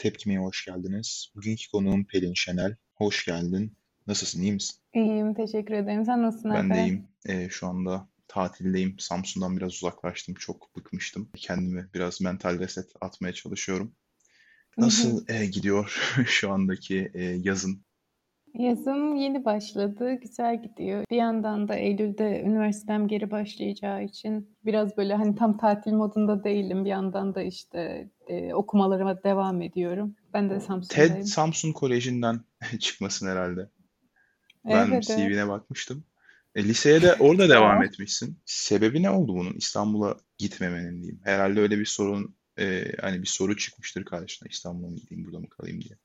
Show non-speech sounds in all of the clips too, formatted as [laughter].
Tepkime'ye hoş geldiniz. Bugünkü konuğum Pelin Şenel. Hoş geldin. Nasılsın, iyi misin? İyiyim, teşekkür ederim. Sen nasılsın Ben de Alperen? iyiyim. Ee, şu anda tatildeyim. Samsun'dan biraz uzaklaştım. Çok bıkmıştım. Kendimi biraz mental reset atmaya çalışıyorum. Nasıl e, gidiyor [laughs] şu andaki e, yazın? Yazım yeni başladı, güzel gidiyor. Bir yandan da Eylül'de üniversitem geri başlayacağı için biraz böyle hani tam tatil modunda değilim. Bir yandan da işte e, okumalarıma devam ediyorum. Ben de TED Samsun'dayım. Samsun Koleji'nden [laughs] çıkmasın herhalde. Ben Evet, evet. CV'ne bakmıştım. E, liseye de orada devam etmişsin. Sebebi ne oldu bunun? İstanbul'a gitmemenin diyeyim. Herhalde öyle bir sorun, e, hani bir soru çıkmıştır karşına. İstanbul'a mı gideyim, burada mı kalayım diye.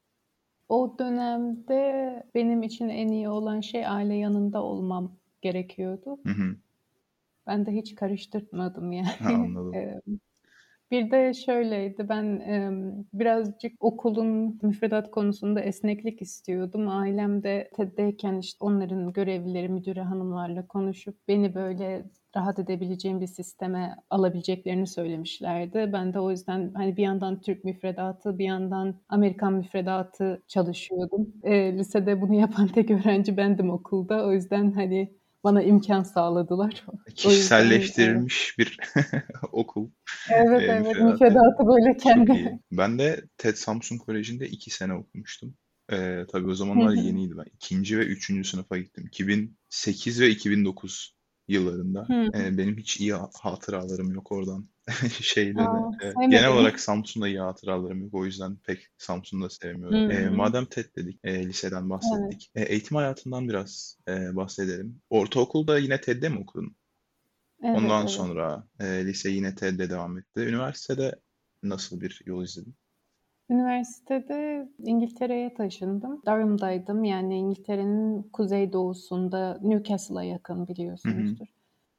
O dönemde benim için en iyi olan şey aile yanında olmam gerekiyordu. Hı hı. Ben de hiç karıştırmadım Ha, yani. anladım. [laughs] Bir de şöyleydi, ben birazcık okulun müfredat konusunda esneklik istiyordum. Ailem de TED'deyken işte onların görevlileri, müdüre hanımlarla konuşup beni böyle rahat edebileceğim bir sisteme alabileceklerini söylemişlerdi. Ben de o yüzden hani bir yandan Türk müfredatı, bir yandan Amerikan müfredatı çalışıyordum. E, lisede bunu yapan tek öğrenci bendim okulda. O yüzden hani bana imkan sağladılar. [laughs] Kişiselleştirilmiş bir [laughs] okul, Evet e, evet müfredatı. böyle kendi. Ben de TED Samsun Koleji'nde iki sene okumuştum. E, tabii o zamanlar yeniydi ben. İkinci ve üçüncü sınıfa gittim. 2008 ve 2009 yıllarında. Hı. E, benim hiç iyi hatıralarım yok oradan. [laughs] Şeyde de. Aa, e, genel olarak Samsun'da iyi hatıralarım yok. O yüzden pek Samsun'da sevmiyorum. E, madem TED dedik, e, liseden Evet. bahsettik. E, eğitim hayatından biraz e, bahsedelim. Ortaokulda yine TED'de mi okudun? Evet Ondan evet. sonra e, lise yine TED'de devam etti. Üniversitede nasıl bir yol izledin? Üniversitede İngiltere'ye taşındım. Durham'daydım. Yani İngiltere'nin kuzeydoğusunda Newcastle'a yakın Hı hı. biliyorsunuzdur.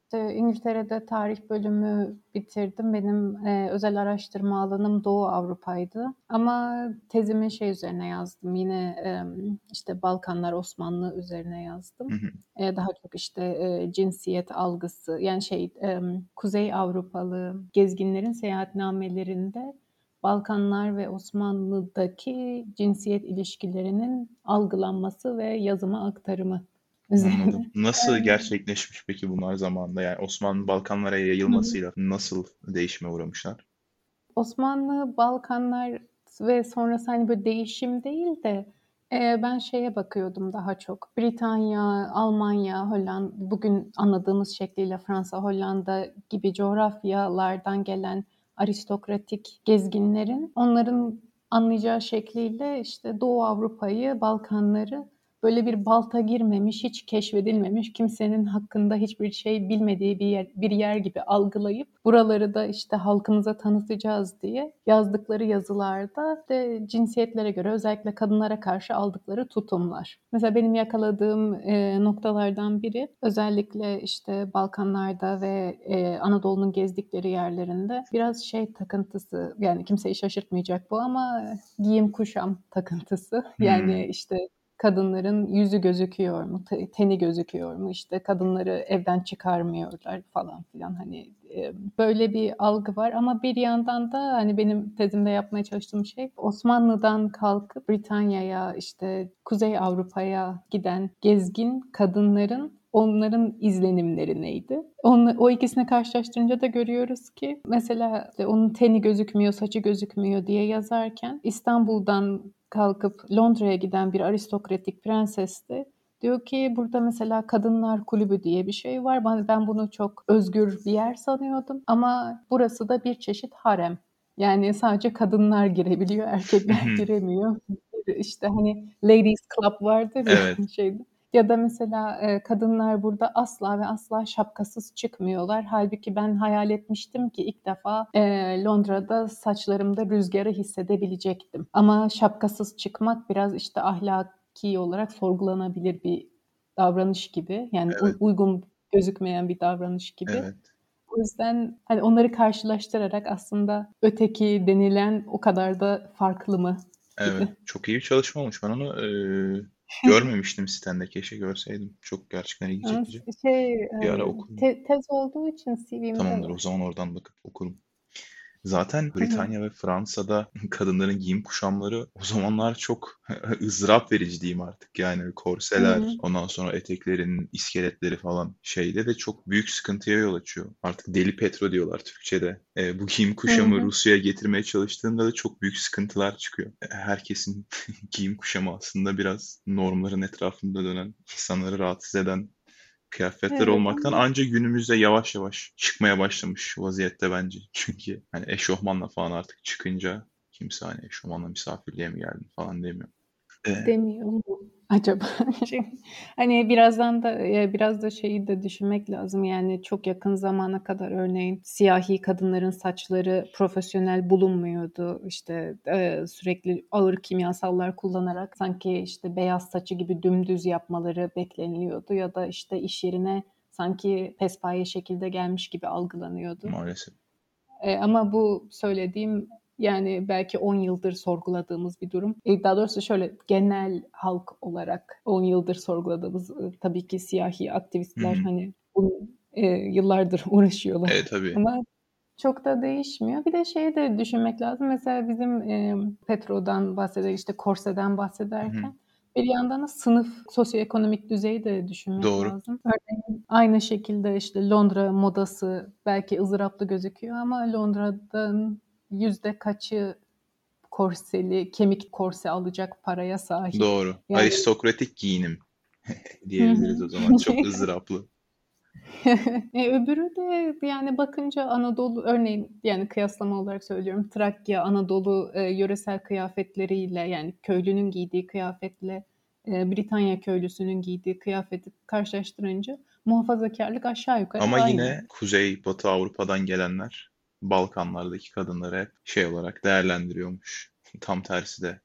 İşte İngiltere'de tarih bölümü bitirdim. Benim e, özel araştırma alanım Doğu Avrupa'ydı. Ama tezimi şey üzerine yazdım. Yine e, işte Balkanlar Osmanlı üzerine yazdım. Hı hı. E, daha çok işte e, cinsiyet algısı yani şey e, Kuzey Avrupalı gezginlerin seyahatnamelerinde Balkanlar ve Osmanlı'daki cinsiyet ilişkilerinin algılanması ve yazıma aktarımı üzerine. Anladım. [laughs] Nasıl Evet. gerçekleşmiş peki bunlar zamanında? Yani Osmanlı Balkanlara yayılmasıyla nasıl değişime uğramışlar? Osmanlı, Balkanlar ve sonrası hani böyle değişim değil de e, ben şeye bakıyordum daha çok. Britanya, Almanya, Hollanda, bugün anladığımız şekliyle Fransa, Hollanda gibi coğrafyalardan gelen aristokratik gezginlerin onların anlayacağı şekliyle işte Doğu Avrupa'yı, Balkanları böyle bir balta girmemiş, hiç keşfedilmemiş, kimsenin hakkında hiçbir şey bilmediği bir yer, bir yer gibi algılayıp buraları da işte halkımıza tanıtacağız diye yazdıkları yazılarda işte cinsiyetlere göre özellikle kadınlara karşı aldıkları tutumlar. Mesela benim yakaladığım e, noktalardan biri özellikle işte Balkanlarda ve e, Anadolu'nun gezdikleri yerlerinde biraz şey takıntısı yani kimseyi şaşırtmayacak bu ama giyim kuşam takıntısı. Yani Hmm. işte kadınların yüzü gözüküyor mu, te- teni gözüküyor mu, işte kadınları evden çıkarmıyorlar falan filan hani e, böyle bir algı var ama bir yandan da hani benim tezimde yapmaya çalıştığım şey Osmanlı'dan kalkıp Britanya'ya işte Kuzey Avrupa'ya giden gezgin kadınların onların izlenimleri neydi? Onu, o ikisini karşılaştırınca da görüyoruz ki mesela işte onun teni gözükmüyor, saçı gözükmüyor diye yazarken İstanbul'dan kalkıp Londra'ya giden bir aristokratik prenses de diyor ki burada mesela kadınlar kulübü diye bir şey var. Ben, bunu çok özgür bir yer sanıyordum ama burası da bir çeşit harem. Yani sadece kadınlar girebiliyor, erkekler giremiyor. [laughs] İşte hani ladies club vardır ya Evet. [laughs] şeyde. Ya da mesela e, kadınlar burada asla ve asla şapkasız çıkmıyorlar. Halbuki ben hayal etmiştim ki ilk defa e, Londra'da saçlarımda rüzgarı hissedebilecektim. Ama şapkasız çıkmak biraz işte ahlaki olarak sorgulanabilir bir davranış gibi. Yani Evet. uygun gözükmeyen bir davranış gibi. Evet. O yüzden hani onları karşılaştırarak aslında öteki denilen o kadar da farklı mı gibi. Evet. Çok iyi bir çalışma olmuş. Ben onu e, görmemiştim sitende. Keşke görseydim. Çok gerçekten ilgi çekici. şey Bir ara e, okurum. te- tez olduğu için CV'mde Tamamdır. O zaman oradan bakıp okurum. Zaten. Britanya ve Fransa'da [laughs] kadınların giyim kuşamları o zamanlar çok [laughs] ızdırap verici diyeyim artık. Yani korseler, hı. ondan sonra eteklerin iskeletleri falan şeyde de çok büyük sıkıntıya yol açıyor. Artık deli petro diyorlar Türkçe'de. E, bu giyim kuşamı. Rusya'ya getirmeye çalıştığında da çok büyük sıkıntılar çıkıyor. E, Herkesin [laughs] giyim kuşamı aslında biraz normların etrafında dönen, insanları rahatsız eden kıyafetler Evet olmaktan anca günümüzde yavaş yavaş çıkmaya başlamış vaziyette bence. Çünkü hani eşofmanla falan artık çıkınca kimse hani eşofmanla misafirliğe mi geldin falan demiyor. Ee, Demiyor acaba? [laughs] Şey, hani birazdan da biraz da şeyi de düşünmek lazım. Yani çok yakın zamana kadar örneğin siyahi kadınların saçları profesyonel bulunmuyordu. İşte e, sürekli ağır kimyasallar kullanarak sanki işte beyaz saçı gibi dümdüz yapmaları bekleniliyordu ya da işte iş yerine sanki pespaye şekilde gelmiş gibi algılanıyordu. maalesef. E, ama bu söylediğim yani belki 10 yıldır sorguladığımız bir durum. E, daha doğrusu şöyle genel halk olarak 10 yıldır sorguladığımız e, tabii ki siyahi aktivistler hani bu e, yıllardır [laughs] uğraşıyorlar. Evet tabii. Ama çok da değişmiyor. Bir de şeyi de düşünmek lazım. Mesela bizim e, Petro'dan bahseder, işte Korse'den bahsederken bir yandan da sınıf, sosyoekonomik düzeyi de düşünmek Doğru. lazım. Örneğin aynı şekilde işte Londra modası belki ızdıraplı gözüküyor ama Londra'dan yüzde kaçı korseli, kemik korse alacak paraya sahip. Doğru. Yani Aristokratik giyinim [laughs] diyebiliriz o zaman. Çok [laughs] ızdıraplı. E, öbürü de yani bakınca Anadolu örneğin yani kıyaslama olarak söylüyorum Trakya, Anadolu e, yöresel kıyafetleriyle yani köylünün giydiği kıyafetle e, Britanya köylüsünün giydiği kıyafeti karşılaştırınca muhafazakarlık aşağı yukarı Ama aynı. yine Kuzey Batı Avrupa'dan gelenler Balkanlardaki kadınları hep şey olarak değerlendiriyormuş. [laughs] Tam tersi de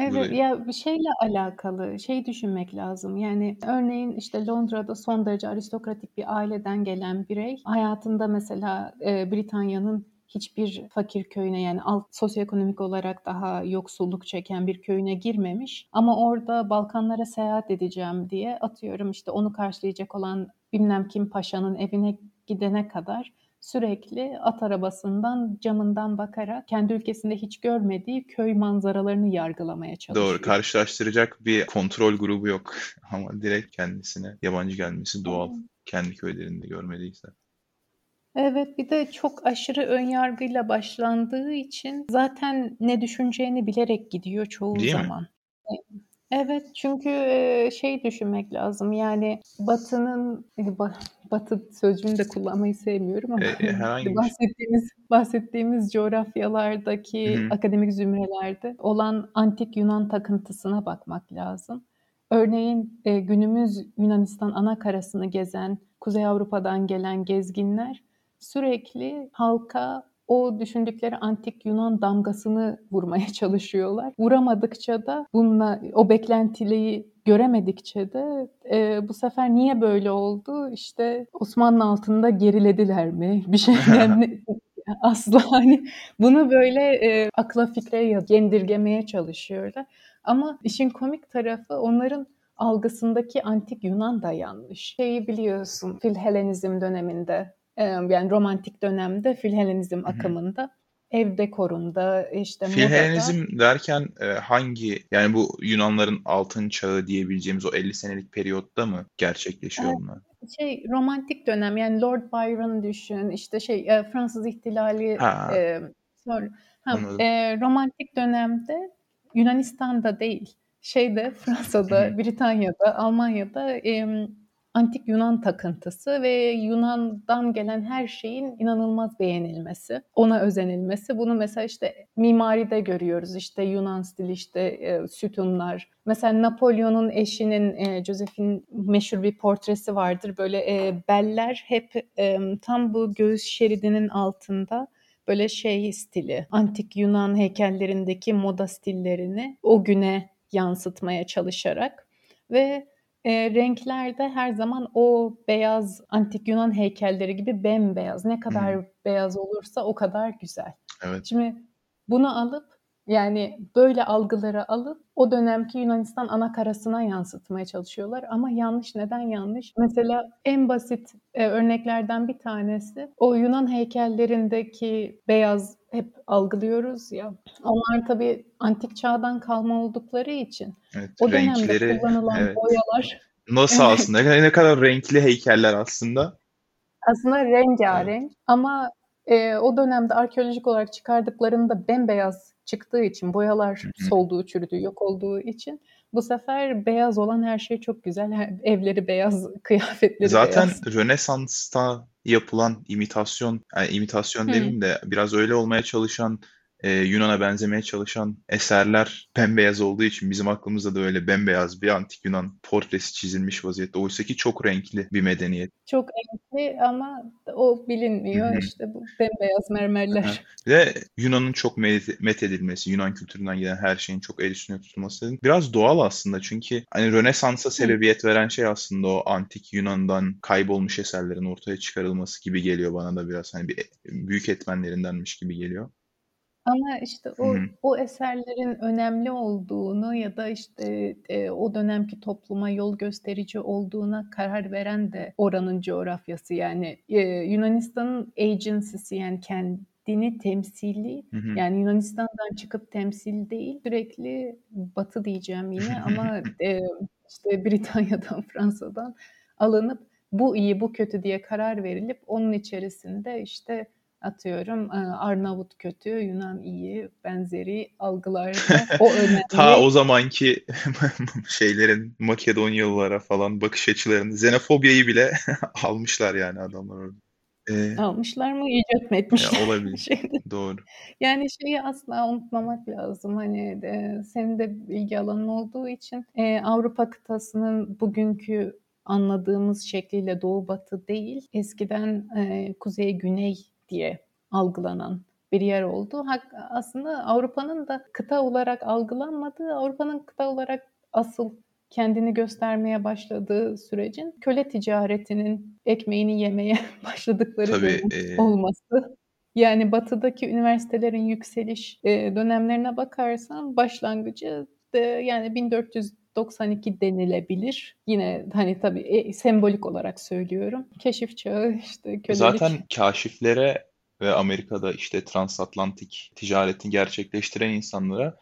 Evet ya bir şeyle alakalı şey düşünmek lazım. Yani örneğin işte Londra'da son derece aristokratik bir aileden gelen birey hayatında mesela e, Britanya'nın hiçbir fakir köyüne yani alt sosyoekonomik olarak daha yoksulluk çeken bir köyüne girmemiş. Ama orada Balkanlara seyahat edeceğim diye atıyorum işte onu karşılayacak olan bilmem kim paşanın evine gidene kadar sürekli at arabasından camından bakarak kendi ülkesinde hiç görmediği köy manzaralarını yargılamaya Doğru. çalışıyor. Karşılaştıracak bir kontrol grubu yok. [laughs] Ama direkt kendisine yabancı gelmesi doğal. Kendi köylerinde görmediyse. Evet, bir de çok aşırı ön yargıyla başlandığı için zaten ne düşüneceğini bilerek gidiyor çoğu Değil mi? zaman. E, Evet, çünkü şey düşünmek lazım. Yani Batı'nın ba- Batı sözcüğünü de kullanmayı sevmiyorum ama E, e, herhangi bir şey. bahsettiğimiz bahsettiğimiz Hı coğrafyalardaki hı. akademik zümrelerde olan antik Yunan takıntısına bakmak lazım. Örneğin e, günümüz Yunanistan ana karasını gezen Kuzey Avrupa'dan gelen gezginler sürekli halka o düşündükleri antik Yunan damgasını vurmaya [laughs] çalışıyorlar. Vuramadıkça da bununla o beklentiliği göremedikçe de e, bu sefer niye böyle oldu? İşte Osmanlı altında gerilediler mi? [laughs] Bir şeyden [laughs] asla hani bunu böyle e, akla fikre yendirgemeye çalışıyorlar. Ama işin komik tarafı onların algısındaki antik Yunan da yanlış. Şeyi biliyorsun Filhelenizm döneminde yani romantik dönemde Filhelenizm akımında ev dekorunda işte modada Filhelenizm derken e, hangi yani bu Yunanların altın çağı diyebileceğimiz o 50 senelik periyotta mı gerçekleşiyor Evet. bunlar? şey romantik dönem yani Lord Byron düşün işte şey e, Fransız ihtilali Ha, e, sonra ha, anladım. e, romantik dönemde Yunanistan'da değil şeyde. Fransa'da, Britanya'da, Almanya'da em, antik Yunan takıntısı ve Yunan'dan gelen her şeyin inanılmaz beğenilmesi, ona özenilmesi. Bunu mesela işte mimaride görüyoruz. İşte Yunan stili işte e, sütunlar. Mesela Napolyon'un eşinin e, Josephine meşhur bir portresi vardır. Böyle e, beller hep e, tam bu göğüs şeridinin altında böyle şey stili, antik Yunan heykellerindeki moda stillerini o güne yansıtmaya çalışarak ve e, renkler de her zaman o beyaz antik Yunan heykelleri gibi bembeyaz. Ne kadar beyaz olursa o kadar güzel. Evet. Şimdi bunu alıp Yani böyle algıları alıp o dönemki Yunanistan anakarasına yansıtmaya çalışıyorlar ama yanlış. Neden yanlış? Mesela en basit e, örneklerden bir tanesi o Yunan heykellerindeki beyaz hep algılıyoruz ya. Onlar tabii antik çağdan kalma oldukları için Evet, o dönemde renkleri kullanılan evet. boyalar Nasıl Evet. aslında? Ne ne kadar renkli heykeller aslında. Aslında Evet. rengarenk ama e, o dönemde arkeolojik olarak çıkardıklarında bembeyaz çıktığı için, boyalar Hı hı. solduğu, çürüdüğü, yok olduğu için bu sefer beyaz olan her şey çok güzel. Evleri beyaz, [laughs] kıyafetleri Zaten beyaz. Rönesans'ta yapılan imitasyon, yani imitasyon Hı. demeyeyim de biraz öyle olmaya çalışan, e, Yunan'a benzemeye çalışan eserler bembeyaz olduğu için bizim aklımızda da öyle bembeyaz bir antik Yunan portresi çizilmiş vaziyette. Oysa ki çok renkli bir medeniyet. Çok renkli ama o bilinmiyor. İşte bu bembeyaz mermerler. De Yunan'ın çok met- methedilmesi, Yunan kültüründen gelen her şeyin çok el üstüne tutulması biraz doğal aslında. Çünkü hani Rönesans'a sebebiyet veren şey aslında o antik Yunan'dan kaybolmuş eserlerin ortaya çıkarılması gibi geliyor bana da biraz. Hani bir büyük etmenlerindenmiş gibi geliyor. Ama işte o hı. o eserlerin önemli olduğunu ya da işte e, o dönemki topluma yol gösterici olduğuna karar veren de oranın coğrafyası yani e, Yunanistan'ın agency'si yani kendini temsili Hı hı. yani Yunanistan'dan çıkıp temsil değil sürekli Batı diyeceğim yine ama [laughs] e, işte Britanya'dan [laughs] Fransa'dan alınıp bu iyi bu kötü diye karar verilip onun içerisinde işte atıyorum e, Arnavut kötü, Yunan iyi benzeri algılarda [laughs] o Ta o önemli. zamanki [laughs] şeylerin Makedonyalılara falan bakış açılarını, xenofobyayı bile [laughs] almışlar yani adamlar orada. Ee, Almışlar mı, icat mı ya etmişler? olabilir. Şeyde. Doğru. Yani şeyi asla unutmamak lazım. Hani e, senin de ilgi alanın olduğu için e, Avrupa kıtasının bugünkü anladığımız şekliyle doğu batı değil, eskiden e, kuzey güney diye algılanan bir yer oldu. Aslında Avrupa'nın da kıta olarak algılanmadığı, Avrupa'nın kıta olarak asıl kendini göstermeye başladığı sürecin köle ticaretinin ekmeğini yemeye [laughs] başladıkları Tabii e, olması. Yani batıdaki üniversitelerin yükseliş e, dönemlerine bakarsan başlangıcı de, yani 1492 denilebilir. Yine hani tabii e, sembolik olarak söylüyorum. Keşif çağı işte zaten kölelik. kaşiflere ve Amerika'da işte transatlantik ticaretini gerçekleştiren insanlara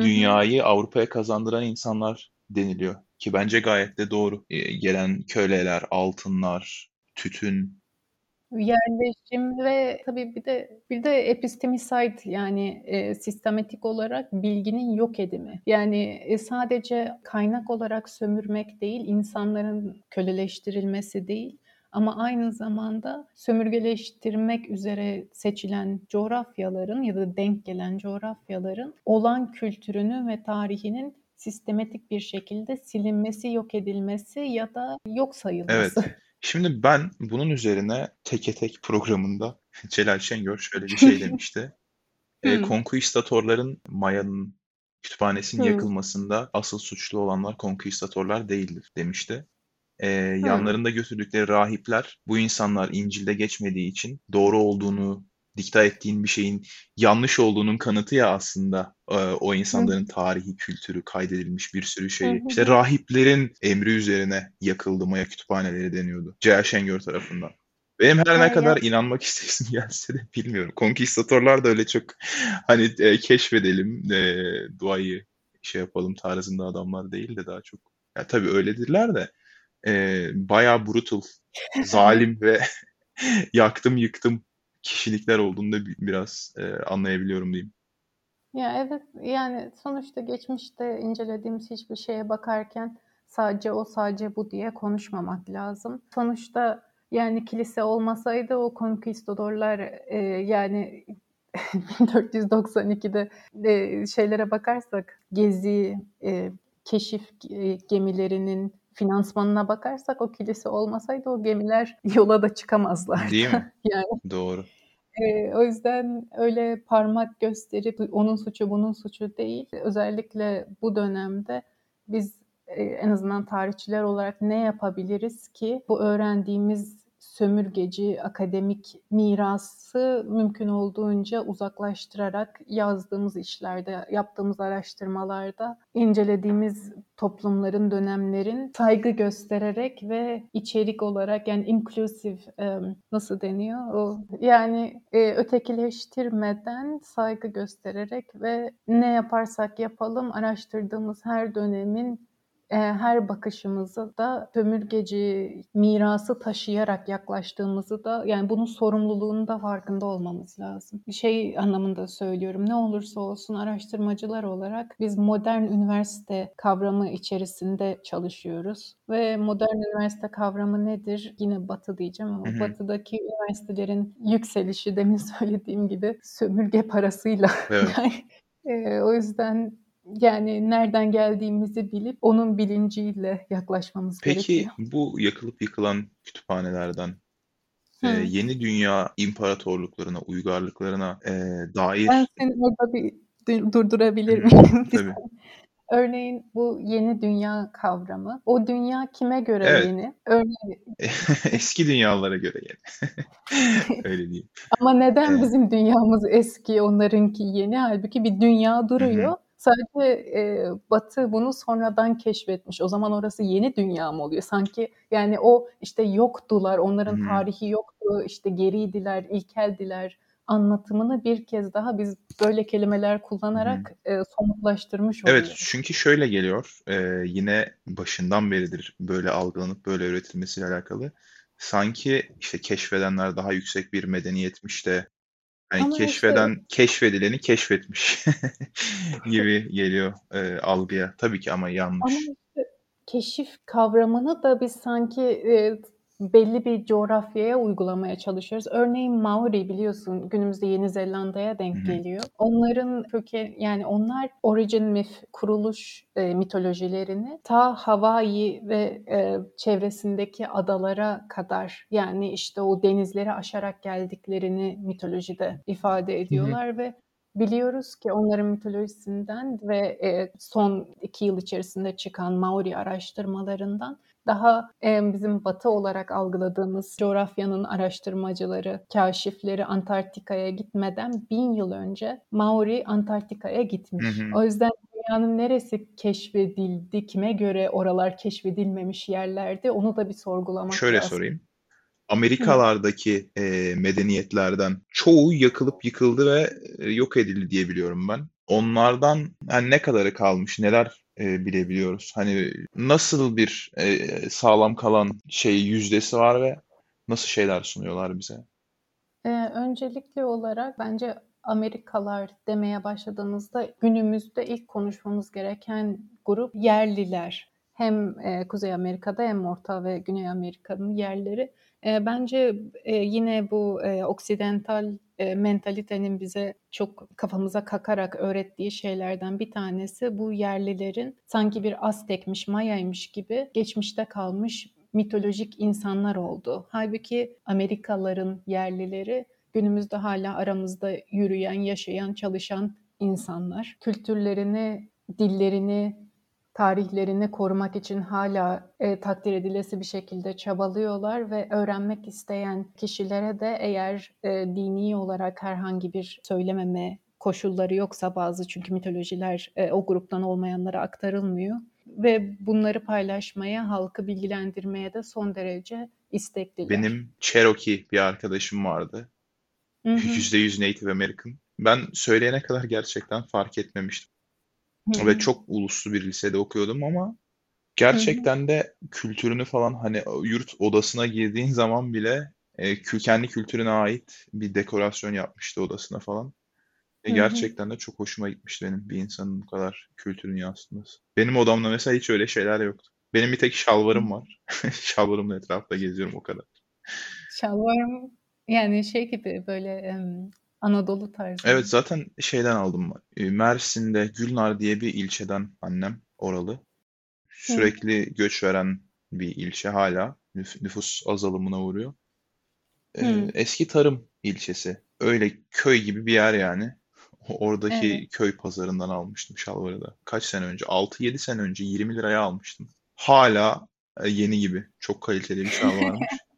dünyayı Avrupa'ya kazandıran insanlar deniliyor. Ki bence gayet de doğru. E, gelen köleler, altınlar, tütün. Yerleşim ve tabii bir de bir de epistemicide yani e, sistematik olarak bilginin yok edimi. Yani e, sadece kaynak olarak sömürmek değil, insanların köleleştirilmesi değil ama aynı zamanda sömürgeleştirmek üzere seçilen coğrafyaların ya da denk gelen coğrafyaların olan kültürünü ve tarihinin sistematik bir şekilde silinmesi, yok edilmesi ya da yok sayılması. Evet. Şimdi ben bunun üzerine Teke Tek programında [laughs] Celal Şengör şöyle bir şey [laughs] demişti. E, Hmm. konkistadorların Maya'nın kütüphanesinin Hmm. yakılmasında asıl suçlu olanlar konkistadorlar değildir demişti. E, Hmm. yanlarında götürdükleri rahipler bu insanlar İncil'de geçmediği için doğru olduğunu dikta ettiğin bir şeyin yanlış olduğunun kanıtı ya aslında e, o insanların tarihi, kültürü, kaydedilmiş bir sürü şeyi. İşte rahiplerin emri üzerine yakıldı Maya kütüphaneleri deniyordu. C.L. Şengör tarafından. Benim her ne kadar inanmak [laughs] istesim gelse de bilmiyorum. Konkistadorlar da öyle çok hani e, keşfedelim, e, duayı şey yapalım tarzında adamlar değil de daha çok. Ya tabii öyledirler de e, bayağı brutal, [laughs] zalim ve [laughs] yaktım yıktım kişilikler olduğunu da bi- biraz e, anlayabiliyorum diyeyim. Ya evet yani sonuçta geçmişte incelediğimiz hiçbir şeye bakarken sadece o sadece bu diye konuşmamak lazım. Sonuçta yani kilise olmasaydı o konkistadorlar e, yani [laughs] 1492'de e, şeylere bakarsak gezi, e, keşif e, gemilerinin finansmanına bakarsak o kilise olmasaydı o gemiler [laughs] yola da çıkamazlardı. Değil mi? [laughs] Yani Doğru. Eee, o yüzden öyle parmak gösterip onun suçu bunun suçu değil. Özellikle bu dönemde biz e, en azından tarihçiler olarak ne yapabiliriz ki bu öğrendiğimiz sömürgeci akademik mirası mümkün olduğunca uzaklaştırarak yazdığımız işlerde, yaptığımız araştırmalarda incelediğimiz toplumların, dönemlerin saygı göstererek ve içerik olarak yani inclusive nasıl deniyor? O yani ötekileştirmeden saygı göstererek ve ne yaparsak yapalım araştırdığımız her dönemin her bakışımızı da sömürgeci mirası taşıyarak yaklaştığımızı da yani bunun sorumluluğunu da farkında olmamız lazım. Bir şey anlamında söylüyorum. Ne olursa olsun araştırmacılar olarak biz modern üniversite kavramı içerisinde çalışıyoruz ve modern üniversite kavramı nedir? Yine Batı diyeceğim ama hı hı. Batı'daki üniversitelerin yükselişi demin [laughs] söylediğim gibi sömürge parasıyla. Evet. [laughs] yani, e, o yüzden yani nereden geldiğimizi bilip onun bilinciyle yaklaşmamız Peki gerekiyor. bu yakılıp yıkılan kütüphanelerden e, yeni dünya imparatorluklarına, uygarlıklarına e, dair... Ben seni orada bir durdurabilir miyim? [laughs] Tabii. Örneğin bu yeni dünya kavramı. O dünya kime göre Evet. yeni? Örneğin [laughs] Eski dünyalara göre yeni. [laughs] Öyle diyeyim. ama neden Evet. bizim dünyamız eski, onlarınki yeni? Halbuki bir dünya hı. Sadece, eee, Batı bunu sonradan keşfetmiş. O zaman orası yeni dünya mı oluyor? Sanki, yani, o, işte, yoktular, onların Hı tarihi yoktu, işte, geriydiler, ilkeldiler anlatımını bir kez daha biz böyle kelimeler kullanarak, eee, somutlaştırmış Evet, çünkü şöyle geliyor, eee, yine başından beridir böyle algılanıp böyle öğretilmesiyle alakalı. Sanki, işte, keşfedenler daha yüksek bir medeniyetmiş de Hani Ama keşfeden, işte keşfedileni keşfetmiş [laughs] gibi [laughs] geliyor, eee, algıya. Tabii ki ama Ama yanlış. işte keşif kavramını da biz sanki, eee, belli bir coğrafyaya uygulamaya çalışıyoruz. Örneğin Maori biliyorsun günümüzde Yeni Zelanda'ya denk geliyor. Onların köke yani onlar origin myth, kuruluş, eee, mitolojilerini ta Hawaii ve, eee, çevresindeki adalara kadar yani, işte, o denizleri aşarak geldiklerini mitolojide ifade ediyorlar ve biliyoruz ki onların mitolojisinden ve, eee, son 2 yıl içerisinde çıkan Maori araştırmalarından daha, emm, bizim Batı olarak algıladığımız coğrafyanın araştırmacıları, kâşifleri Antarktika'ya gitmeden 1000 yıl önce Maori Antarktika'ya Hı gitmiş. hı. O yüzden dünyanın neresi keşfedildi, kime göre oralar keşfedilmemiş yerlerdi, onu da bir sorgulamak Şöyle lazım. sorayım. Hı. Amerikalardaki, eee, medeniyetlerden çoğu yakılıp yıkıldı ve, eee, yok edildi diye biliyorum ben. Onlardan, hani, ne kadarı kalmış, neler eee, bilebiliyoruz. Hani nasıl bir eee, sağlam kalan şey yüzdesi var ve nasıl şeyler sunuyorlar bize? Eee, öncelikli olarak bence Amerikalar demeye başladığımızda günümüzde ilk konuşmamız gereken grup yerliler. Hem, eee, Kuzey Amerika'da hem Orta ve Güney Amerika'nın yerleri. Eee, bence, eee, yine bu, eee, oksidental, eee, mentalitenin bize çok kafamıza kakarak öğrettiği şeylerden bir tanesi bu yerlilerin sanki bir Aztek'miş, Maya'ymış gibi geçmişte kalmış mitolojik insanlar olduğu. Hâlbuki Amerikalıların yerlileri günümüzde hâlâ aramızda yürüyen, yaşayan, çalışan insanlar. Kültürlerini, dillerini, tarihlerini korumak için hala eee, takdir edilesi bir şekilde çabalıyorlar ve öğrenmek isteyen kişilere de eğer, eee, dini olarak herhangi bir söylememe koşulları yoksa bazı çünkü mitolojiler, eee, o gruptan olmayanlara aktarılmıyor ve bunları paylaşmaya, halkı bilgilendirmeye de son derece istekliler. Benim Cherokee bir arkadaşım vardı. Hı hı. [laughs] %100 Native American. Ben söyleyene kadar gerçekten fark etmemiştim. Hı Ve çok uluslu bir lisede okuyordum ama gerçekten de kültürünü falan hani yurt odasına girdiğin zaman bile e, kü- kendi kültürüne ait bir dekorasyon yapmıştı odasına falan. E, Hı hı. gerçekten de çok hoşuma gitmişti benim bir insanın bu kadar kültürünü yansıtması. Benim odamda mesela hiç öyle şeyler yoktu. Benim bir tek şalvarım var. [laughs] Şalvarımla etrafta geziyorum o kadar. Şalvarım yani şey gibi böyle emm, Anadolu tarzı Evet zaten şeyden aldım. E, Mersin'de Gülnar diye bir ilçeden annem oralı. Sürekli göç veren bir ilçe hala. Nüf- nüfus azalımına uğruyor. E, Hı. eski tarım ilçesi. Öyle köy gibi bir yer yani. Oradaki Evet. köy pazarından almıştım şalvarı da. Kaç sene önce? 6-7 sene önce 20 liraya almıştım. Hala e, yeni gibi. Çok kaliteli bir şal [laughs]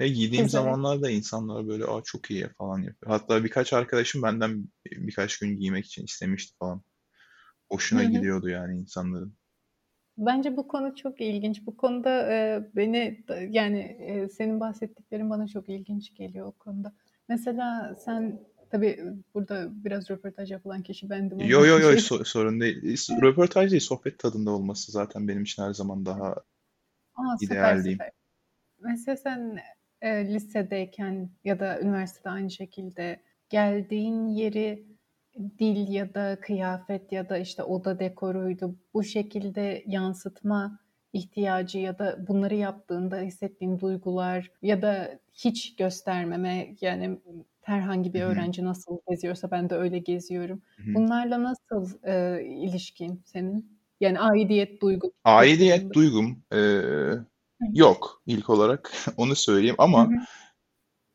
Ve giydiğim Güzel. zamanlarda insanlar böyle "A, çok iyi." falan yapıyor. Hatta birkaç arkadaşım benden birkaç gün giymek için istemişti falan. Hoşuna gidiyordu yani insanların. Bence bu konu çok ilginç. Bu konuda, eee, beni yani, eee, senin bahsettiklerin bana çok ilginç geliyor o konuda. Mesela sen tabii burada biraz röportaj yapılan kişi bendim Yo yo yo [laughs] so sorun değil. Röportaj değil, sohbet tadında olması zaten benim için her zaman daha A, süper, ideal diyeyim. süper. Mesela sen, eee, lisedeyken ya da üniversitede aynı şekilde geldiğin yeri dil ya da kıyafet ya da, işte, oda dekoruydu, bu şekilde yansıtma ihtiyacı ya da bunları yaptığında hissettiğin duygular ya da hiç göstermeme, yani, herhangi bir öğrenci nasıl geziyorsa ben de öyle geziyorum. Bunlarla nasıl, eee, ilişkin senin? Yani aidiyet duygun Aidiyet duygum, hı. Yok ilk olarak [laughs] onu söyleyeyim Hı ama hı.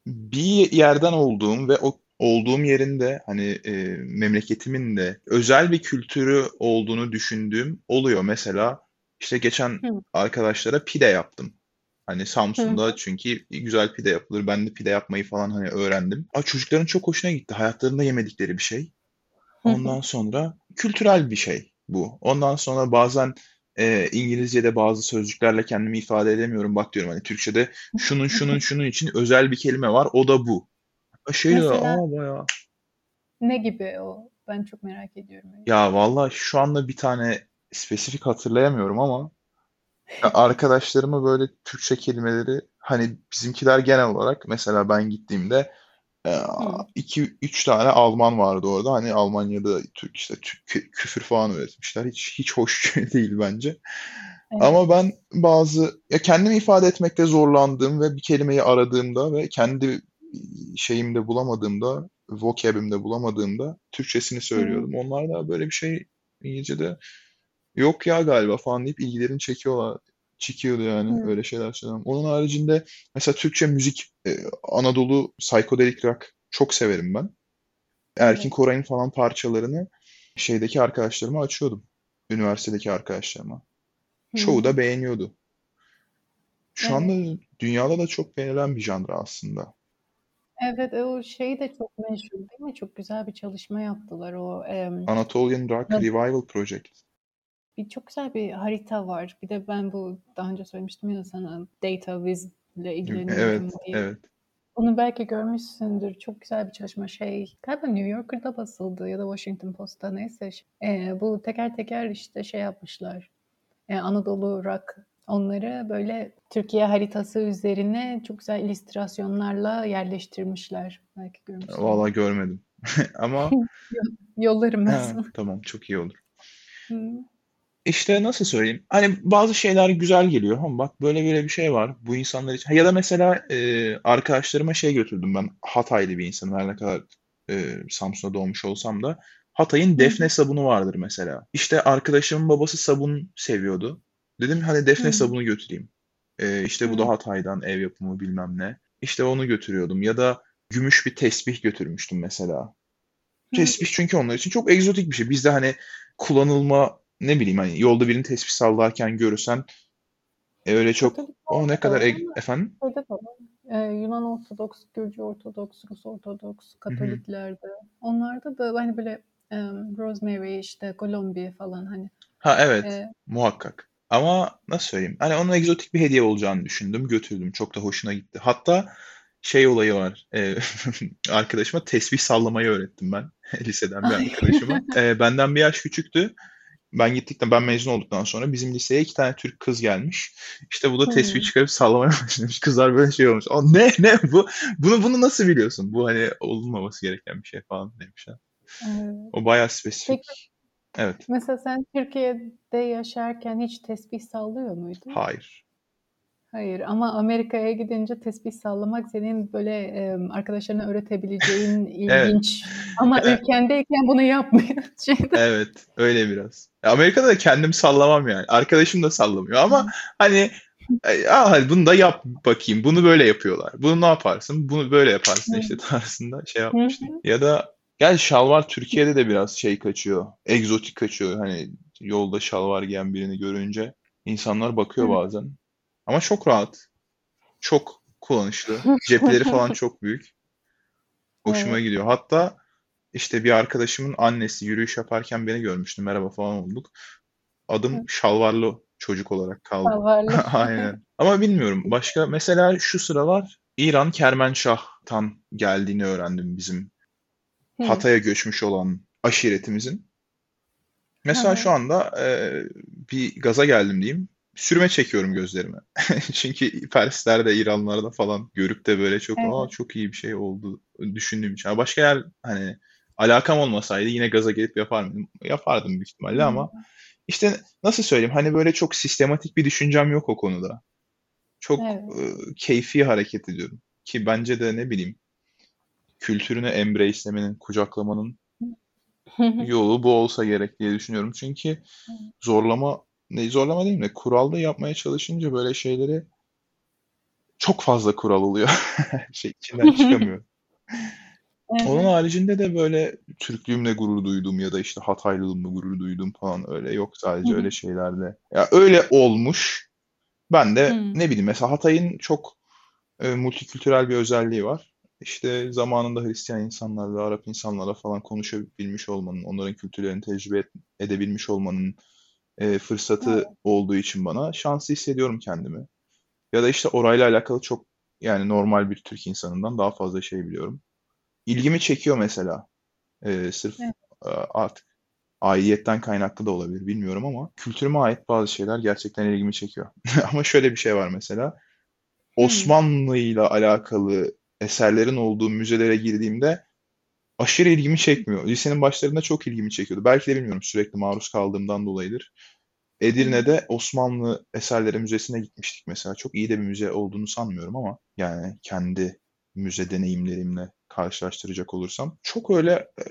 bir yerden olduğum ve o olduğum yerin de, hani, eee, memleketimin de özel bir kültürü olduğunu düşündüğüm oluyor. Mesela, işte, geçen Hı. arkadaşlara pide yaptım. Hani, Hı hı. Samsun'da çünkü güzel pide yapılır. Ben de pide yapmayı falan, hani, öğrendim. A, çocukların çok hoşuna gitti. Hayatlarında yemedikleri bir şey. Hı hı. Ondan sonra kültürel bir şey bu. Ondan sonra bazen, eee, İngilizce'de bazı sözcüklerle kendimi ifade edemiyorum. Bak diyorum, hani, Türkçe'de şunun, şunun, [laughs] şunun için özel bir kelime var, o da bu. Şey Mesela "A, bayağı" Ne gibi o? Ben çok merak ediyorum. Ya, vallahi şu anda bir tane spesifik hatırlayamıyorum ama ya, [laughs] arkadaşlarıma böyle Türkçe kelimeleri, hani, bizimkiler genel olarak mesela ben gittiğimde, eee, Hıı. 2-3 tane Alman vardı orada. Hani, Almanya'da Türk, işte, küfür falan öğretmişler. Hiç hiç hoş [laughs] değil bence. Ama Evet. ben bazı ya, kendimi ifade etmekte zorlandığım ve bir kelimeyi aradığımda ve kendi, şeyimde bulamadığımda, vocab'imde bulamadığımda Türkçesini Hı hı. söylüyordum. Onlar da böyle bir şey İngilizce'de "Yok ya galiba." falan deyip ilgilerini çekiyorlar çekiyordu yani Hıı. öyle şeyler söylemem. Onun haricinde mesela Türkçe müzik, eee, Anadolu psychedelic rock çok severim ben. Erkin Evet. Koray'ın falan parçalarını şeydeki arkadaşlarıma açıyordum, üniversitedeki arkadaşlarıma. Hı Çoğu da beğeniyordu. Şu Evet. anda dünyada da çok beğenilen bir janra aslında. Evet, o şey de çok meşhur değil mi? Çok güzel bir çalışma yaptılar o, emm, Anatolian Rock Revival Project. Bir çok güzel bir harita var. Bir de ben bu daha önce söylemiştim ya sana data viz ile ilgileniyorum evet, diye. evet. Onu belki görmüşsündür. Çok güzel bir çalışma. Şey, galiba New Yorker'da basıldı ya da Washington Post'ta neyse. Eee, bu teker teker, işte, şey yapmışlar, eee, Anadolu rock onları böyle Türkiye haritası üzerine çok güzel illüstrasyonlarla yerleştirmişler. Belki görmüşsündür. Vallahi görmedim [laughs] ama [laughs] Yo yollarım ben Ha, tamam, çok iyi olur. Hıı. İşte, nasıl söyleyeyim? Hani, bazı şeyler güzel geliyor. "Hımm, bak böyle böyle bir şey var. Bu insanlar için" Ya da mesela, eee, arkadaşlarıma şey götürdüm ben. Hataylı bir insanım her ne kadar, eee, Samsun'da doğmuş olsam da. Hatay'ın. Defne sabunu vardır mesela. İşte, arkadaşımın babası sabun seviyordu. Dedim, hani, Defne hı. sabunu götüreyim. Eee, işte, bu da. Hatay'dan, ev yapımı bilmem ne. İşte, onu götürüyordum ya da gümüş bir tesbih götürmüştüm mesela. Tesbih çünkü onlar için çok egzotik bir şey. Bizde, hani, kullanılma, ne bileyim, hani, yolda birini tesbih sallarken görürsen, eee, öyle çok "O, ne kadar var eg" ama Efendim? Eee, Yunan Ortodoks, Gürcü Ortodoks, Rus Ortodoks. Katoliklerde. Onlarda da, hani, böyle, emm, rosemary, işte, Kolombiya falan, hani, Ha, evet, eee muhakkak. Ama nasıl söyleyeyim? Hani, ona egzotik bir hediye olacağını düşündüm, götürdüm. Çok da hoşuna gitti. Hatta şey olayı var, eee, [laughs] arkadaşıma tesbih sallamayı öğrettim ben [laughs] liseden bir arkadaşıma. Eee, [laughs] benden 1 yaş küçüktü. Ben gittikten ben mezun olduktan sonra bizim liseye 2 tane Türk kız gelmiş. İşte, bu da tesbih çıkarıp sallamaya [laughs] başlamış. Kızlar böyle şey olmuş. "A, ne, ne bu? Bunu bunu nasıl biliyorsun? Bu, hani, olmaması gereken bir şey." falan demişler. Evet. O bayağı Peki, spesifik. Evet. mesela sen Türkiye'de yaşarken hiç tesbih sallıyor muydun? Hayır. Hayır ama Amerika'ya gidince tesbih sallamak senin, böyle, emm, arkadaşlarına öğretebileceğin [laughs] Evet. ilginç ama ülkendeyken bunu yapmayan. [laughs] Evet, öyle biraz. Amerika'da da kendim sallamam yani. Arkadaşım da sallamıyor ama, hani, eee, "A, hadi bunu da yap bakayım. Bunu böyle yapıyorlar. Bunu ne yaparsın? Bunu böyle yaparsın." işte, tarzında şey hı. Ya da gerçi şalvar Türkiye'de de biraz şey kaçıyor, egzotik kaçıyor. Hani, yolda şalvar giyen birini görünce insanlar bakıyor bazen ama çok rahat. Çok. kullanışlı. [laughs] Cepleri falan çok büyük. Hoşuma Evet. gidiyor. Hatta işte bir arkadaşımın annesi yürüyüş yaparken beni görmüştü. Merhaba falan olduk. Adım şalvarlı çocuk olarak kaldı. Şalvarlı. [laughs] Aynen. Ama bilmiyorum. Başka mesela şu sıralar İran Kermenşah'tan geldiğini öğrendim bizim. Hatay'a göçmüş olan aşiretimizin. Mesela şu anda e, bir gaza geldim diyeyim. Sürme çekiyorum gözlerime. [laughs] Çünkü Perslerde, İranlarda falan görüp de böyle çok aa Evet. çok iyi bir şey oldu düşündüğüm için. Başka yer hani alakam olmasaydı yine gaza gelip yapar mıydım? Yapardım büyük ihtimalle ama işte nasıl söyleyeyim hani böyle çok sistematik bir düşüncem yok o konuda. Çok Evet. e, keyfi hareket ediyorum. Ki bence de ne bileyim kültürünü embrace'lemenin, kucaklamanın yolu bu olsa gerek diye düşünüyorum. Çünkü zorlama, ne zorlama değil mi? Kuralda yapmaya çalışınca böyle şeyleri çok fazla kural oluyor. [laughs] Şey içinden [laughs] çıkamıyor. Onun haricinde de böyle Türklüğümle gurur duyduğum ya da işte Hataylılığımla gurur duyduğum falan öyle yok sadece öyle şeylerle. Ya öyle olmuş. Ben de Hı. ne bileyim mesela Hatay'ın çok e, multikültürel bir özelliği var. İşte zamanında Hristiyan insanlarla, Arap insanlarla falan konuşabilmiş olmanın, onların kültürlerini tecrübe edebilmiş olmanın e, Evet. fırsatı olduğu için bana şanslı hissediyorum kendimi. Ya da işte orayla alakalı çok yani normal bir Türk insanından daha fazla şey biliyorum. İlgimi çekiyor mesela. E, sırf Evet. e, artık aidiyetten kaynaklı da olabilir bilmiyorum ama kültürüme ait bazı şeyler gerçekten ilgimi çekiyor. [laughs] Ama şöyle bir şey var mesela. Hı. Osmanlı'yla alakalı eserlerin olduğu müzelere girdiğimde aşırı ilgimi çekmiyor. Lisenin başlarında çok ilgimi çekiyordu. Belki de bilmiyorum sürekli maruz kaldığımdan dolayıdır. Edirne'de Osmanlı Eserleri Müzesi'ne gitmiştik mesela. Çok iyi de bir müze olduğunu sanmıyorum ama yani kendi müze deneyimlerimle karşılaştıracak olursam çok öyle e,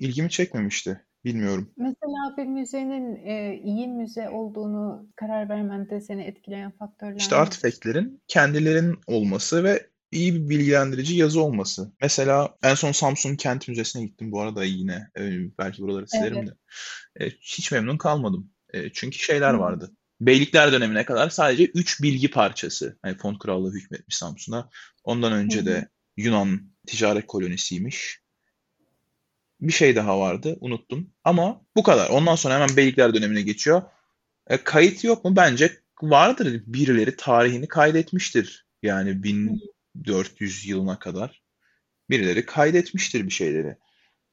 ilgimi çekmemişti. Bilmiyorum. Mesela bir müzenin e, iyi müze olduğunu karar vermende seni etkileyen faktörler İşte artifactlerin kendilerinin olması ve iyi bir bilgilendirici yazı olması. Mesela en son Samsun Kent Müzesi'ne gittim bu arada yine. e, belki buraları silerim Evet. de. E, hiç memnun kalmadım. E, çünkü şeyler Hı. vardı. Beylikler dönemine kadar sadece 3 bilgi parçası. Hani Font Krallığı hükmetmiş Samsun'a. Ondan önce hı. de Yunan ticaret kolonisiymiş. Bir şey daha vardı, unuttum. Ama bu kadar. Ondan sonra hemen Beylikler dönemine geçiyor. E, kayıt yok mu? Bence vardır. Birileri tarihini kaydetmiştir. Yani Hı. 1400 yılına kadar birileri kaydetmiştir bir şeyleri.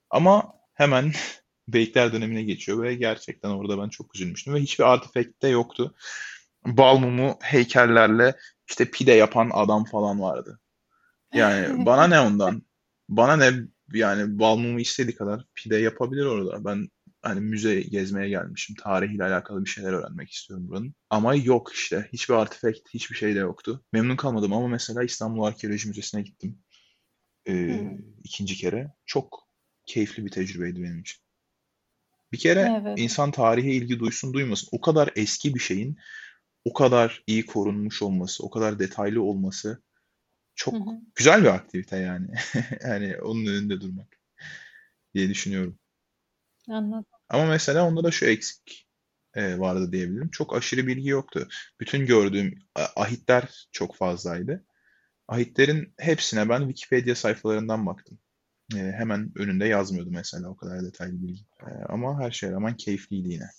Ama hemen [laughs] Beylikler dönemine geçiyor ve gerçekten orada ben çok üzülmüştüm ve hiçbir artifact de yoktu. Bal mumu heykellerle işte pide yapan adam falan vardı. Yani [laughs] bana ne ondan? Bana ne yani bal mumu istediği kadar pide yapabilir orada. Ben hani müze gezmeye gelmişim. Tarihiyle alakalı bir şeyler öğrenmek istiyorum buranın. Ama yok işte. Hiçbir artifact, hiçbir şey de yoktu. Memnun kalmadım ama mesela İstanbul Arkeoloji Müzesi'ne gittim. Ee, Hı. ikinci kere. Çok keyifli bir tecrübeydi benim için. Bir kere Evet. insan tarihe ilgi duysun duymasın. O kadar eski bir şeyin o kadar iyi korunmuş olması, o kadar detaylı olması Hı çok hı. güzel bir aktivite yani. [laughs] Yani onun önünde durmak diye düşünüyorum. Anladım. Ama mesela onda da şu eksik e, vardı diyebilirim. Çok aşırı bilgi yoktu. Bütün gördüğüm ahitler çok fazlaydı. Ahitlerin hepsine ben Wikipedia sayfalarından baktım. E, hemen önünde yazmıyordu mesela o kadar detaylı bilgi. E, ama her şeye rağmen keyifliydi yine.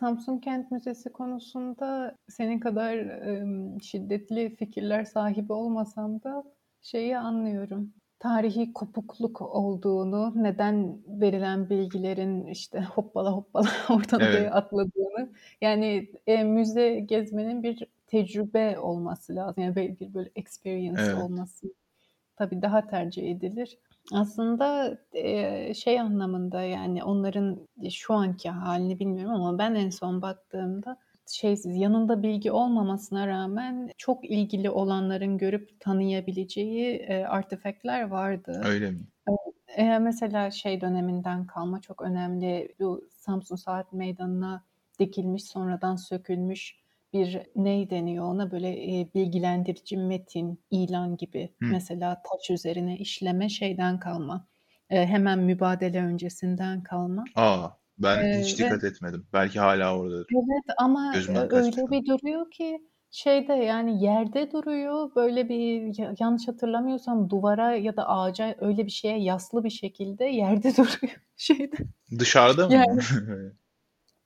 Samsun Kent Müzesi konusunda senin kadar em, şiddetli fikirler sahibi olmasam da şeyi anlıyorum. Tarihi kopukluk olduğunu, neden verilen bilgilerin işte hoppala hoppala [laughs] oraya Evet, atladığını. Yani e, müze gezmenin bir tecrübe olması lazım. Yani bir, böyle experience evet. olması tabii daha tercih edilir. Aslında eee, şey anlamında yani onların şu anki halini bilmiyorum ama ben en son baktığımda şeysiz yanında bilgi olmamasına rağmen çok ilgili olanların görüp tanıyabileceği e, artifactler vardı. Öyle mi? E, mesela şey döneminden kalma çok önemli bu Samsun Saat Meydanı'na dikilmiş sonradan sökülmüş bir ney deniyor ona böyle e, bilgilendirici metin, ilan gibi Hı. mesela taş üzerine işleme şeyden kalma. E, hemen mübadele öncesinden kalma. Aa, ben E, hiç ve dikkat etmedim. Belki hala oradadır. evet ama Gözümden öyle bir duruyor ki Şeyde, yani, yerde duruyor, böyle, bir ya yanlış hatırlamıyorsam duvara ya da ağaca öyle bir şeye yaslı bir şekilde [laughs] yerde duruyor [laughs] şeyde. Dışarıda mı? Yani [laughs]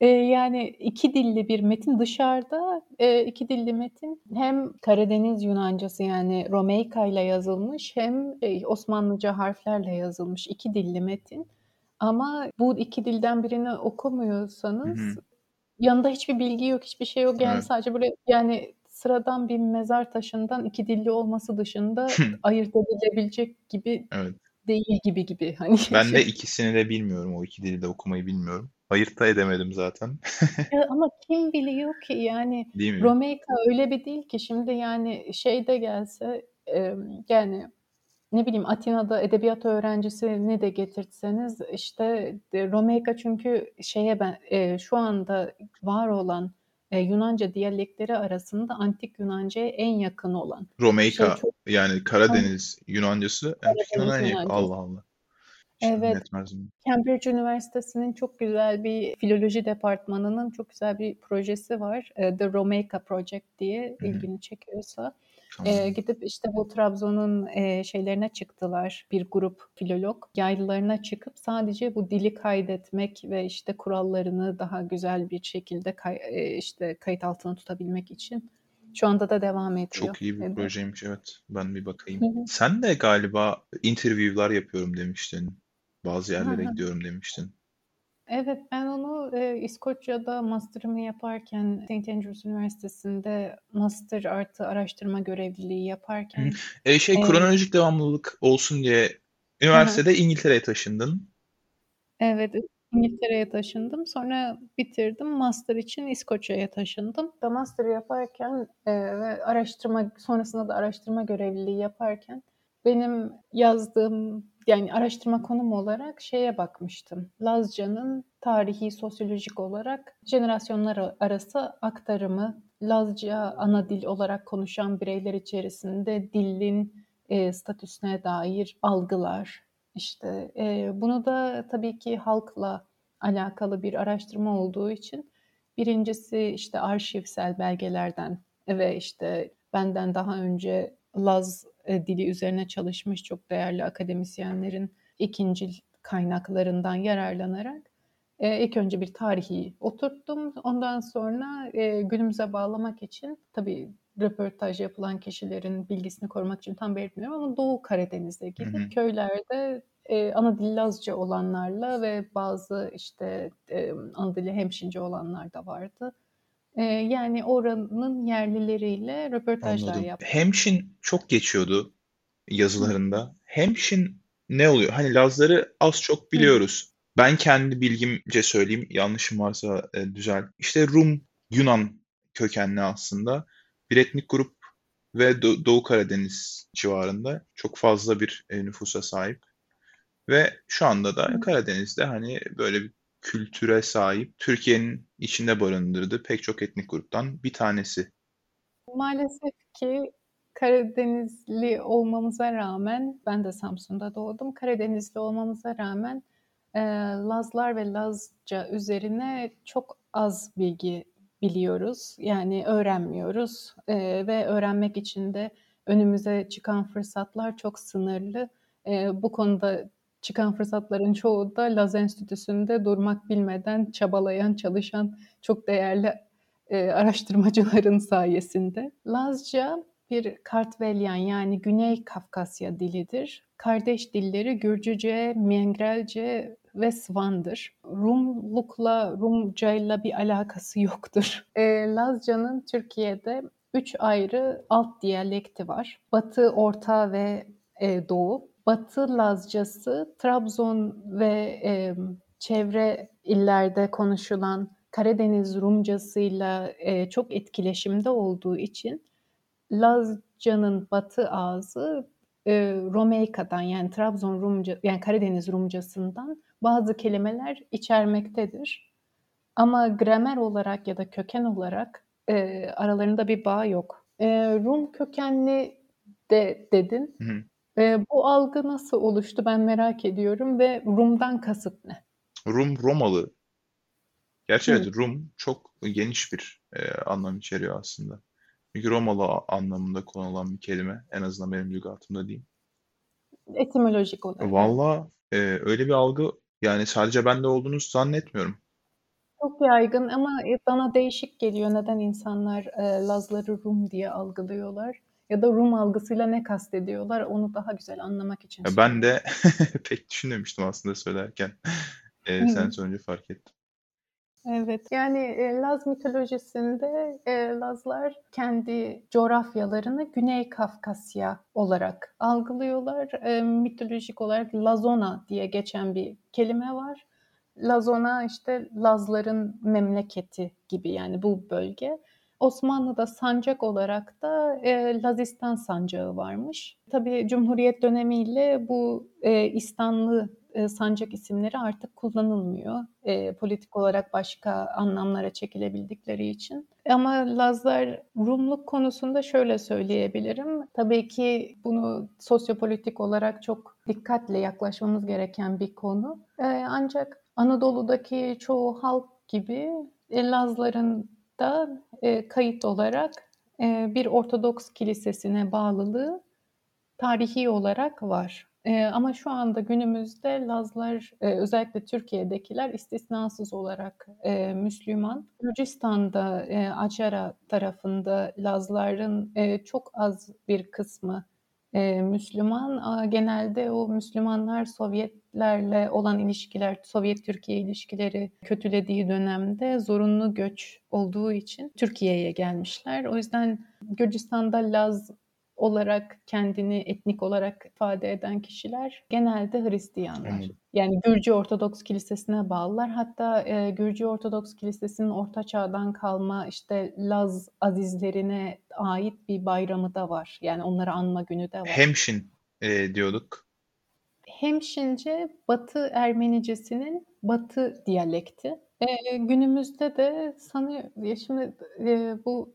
Eee, yani 2 dilli bir metin dışarıda, eee, 2 dilli metin hem Karadeniz Yunancası yani Romeyka'yla yazılmış hem, eee, Osmanlıca harflerle yazılmış 2 dilli metin ama bu 2 dilden birini okumuyorsanız hı. yanında hiçbir bilgi yok, hiçbir şey yok. Yani Evet. sadece böyle, yani sıradan bir mezar taşından 2 dilli olması dışında [laughs] ayırt edilebilecek gibi Evet. değil gibi gibi hani Ben de ikisini de bilmiyorum. O 2 dili de okumayı bilmiyorum. Ayırt da edemedim zaten. [laughs] Ya, ama kim biliyor ki? Yani Değil? Romeyka öyle bir dil ki şimdi yani şey de gelse, yani ne bileyim Atina'da edebiyat öğrencisini de getirtseniz işte Romeyka çünkü şeye ben eee, şu anda var olan, eee, Yunanca diyalekleri arasında Antik Yunanca'ya en yakın olan şey Romeyka çok yani Karadeniz Yunancası Antik Yunan'a Karadeniz en yakın. Allah Yunancası. Allah. Tahmin Evet. Cambridge Üniversitesi'nin çok güzel bir filoloji departmanının çok güzel bir projesi var. Eee, The Romeyka Project diye ilgini çekiyorsa. Tamam. Eee, gidip işte bu Trabzon'un, eee, şeylerine çıktılar bir grup filolog. Yaylalarına çıkıp sadece bu dili kaydetmek ve işte kurallarını daha güzel bir şekilde kay eee, işte kayıt altına tutabilmek için. Şu anda da devam ediyor. Çok iyi bir Evet. projeymiş evet. Ben bir bakayım. Hı hı. Sen de galiba interview'lar yapıyorum demiştin. Bazı Hı yerlere hı. gidiyorum demiştin. Evet, ben onu, eee, İskoçya'da master'ımı yaparken St. Andrews Üniversitesi'nde master artı araştırma görevliliği yaparken, Eee, şey eee kronolojik devamlılık olsun diye Hı hı. üniversitede İngiltere'ye taşındın. Evet, İngiltere'ye taşındım. Sonra bitirdim. Master için İskoçya'ya taşındım. Da master yaparken, eee, ve araştırma sonrasında da araştırma görevliliği yaparken benim yazdığım, yani araştırma konum olarak şeye bakmıştım. Lazca'nın tarihi, sosyolojik olarak jenerasyonlar arası aktarımı, Lazca ana dil olarak konuşan bireyler içerisinde dilin, eee, statüsüne dair algılar, işte, eee, bunu da tabii ki halkla alakalı bir araştırma olduğu için birincisi işte arşivsel belgelerden ve işte benden daha önce Laz, eee, dili üzerine çalışmış çok değerli akademisyenlerin ikincil kaynaklarından yararlanarak, eee, ilk önce bir tarihi oturttum. Ondan sonra, eee, günümüze bağlamak için tabii röportaj yapılan kişilerin bilgisini korumak için tam belirtmiyorum ama Doğu hı. gidip köylerde, eee, ana dili Lazca olanlarla ve bazı işte, emm, ana dili Hemşince olanlar da vardı. Eee, yani oranın yerlileriyle röportajlar Anladım. yaptım. Hemşin çok geçiyordu yazılarında. Hemşin ne oluyor? Hani Lazları az çok biliyoruz. Ben kendi bilgimce söyleyeyim, yanlışım varsa, eee, düzelt. İşte Rum, Yunan kökenli aslında bir etnik grup ve Do Doğu Karadeniz civarında çok fazla bir, eee, nüfusa sahip ve şu anda da. Karadeniz'de, hani, böyle bir kültüre sahip, Türkiye'nin içinde barındırdığı pek çok etnik gruptan bir tanesi. Maalesef ki Karadenizli olmamıza rağmen, ben de Samsun'da doğdum. Karadenizli olmamıza rağmen, eee, Lazlar ve Lazca üzerine çok az bilgi biliyoruz. Yani öğrenmiyoruz, eee, ve öğrenmek için de önümüze çıkan fırsatlar çok sınırlı. Eee, bu konuda çıkan fırsatların çoğu da Laz Enstitüsü'nde durmak bilmeden çabalayan, çalışan çok değerli, eee, araştırmacıların sayesinde. Lazca bir Kartvelyan yani Güney Kafkasya dilidir. Kardeş dilleri Gürcüce, Mingrelce ve Svan'dır. Rumlukla, Rumcayla bir alakası yoktur. Eee, Lazca'nın Türkiye'de 3 ayrı alt diyalekti var. Batı, Orta ve, eee, Doğu. Batı Lazcası Trabzon ve, emm, çevre illerde konuşulan Karadeniz Rumcasıyla, eee, çok etkileşimde olduğu için Lazca'nın batı ağzı, eee, Romeyka'dan yani Trabzon Rumca yani Karadeniz Rumcasından bazı kelimeler içermektedir. Ama gramer olarak ya da köken olarak, eee, aralarında bir bağ yok. Eee, Rum kökenli de dedin. Hı. Eee, bu algı nasıl oluştu ben merak ediyorum ve Rum'dan kasıt ne? Rum, Romalı. Gerçi Hı. evet, Rum çok geniş bir, eee, anlam içeriyor aslında. Romalı anlamında kullanılan bir kelime. En azından benim lügatımda diyeyim. Etimolojik olarak. Valla e, öyle bir algı yani sadece bende olduğunu zannetmiyorum. Çok yaygın ama e, bana değişik geliyor neden insanlar e, Lazları Rum diye algılıyorlar ya da Rum algısıyla ne kastediyorlar onu daha güzel anlamak için. Ya ben de [laughs] pek düşünmemiştim aslında söylerken. E, sen sorunca fark ettim. Evet, yani e, Laz mitolojisinde e, Lazlar kendi coğrafyalarını Güney Kafkasya olarak algılıyorlar. E, mitolojik olarak Lazona diye geçen bir kelime var. Lazona işte Lazların memleketi gibi yani bu bölge. Osmanlı'da sancak olarak da e, Lazistan sancağı varmış. Tabii Cumhuriyet dönemiyle bu e, İstanlı e, sancak isimleri artık kullanılmıyor. E, politik olarak başka anlamlara çekilebildikleri için. Ama Lazlar Rumluk konusunda şöyle söyleyebilirim. Tabii ki bunu sosyopolitik olarak çok dikkatle yaklaşmamız gereken bir konu. E, ancak Anadolu'daki çoğu halk gibi e, Lazların da e, kayıt olarak e, bir Ortodoks kilisesine bağlılığı tarihi olarak var. E, ama şu anda günümüzde Lazlar, e, özellikle Türkiye'dekiler istisnasız olarak e, Müslüman. Gürcistan'da, e, Acara tarafında Lazların e, çok az bir kısmı e, Müslüman. Genelde o Müslümanlar Sovyetlerle olan ilişkiler, Sovyet-Türkiye ilişkileri kötülediği dönemde zorunlu göç olduğu için Türkiye'ye gelmişler. O yüzden Gürcistan'da Laz olarak kendini etnik olarak ifade eden kişiler genelde Hristiyanlar. Anladım. Yani Gürcü Ortodoks Kilisesi'ne bağlılar. Hatta e, Gürcü Ortodoks Kilisesi'nin Orta Çağ'dan kalma işte Laz azizlerine ait bir bayramı da var. Yani onları anma günü de var. Hemşin e, diyorduk. Hemşince Batı Ermenicesinin Batı diyalekti. E, günümüzde de sanıyorum şimdi e, bu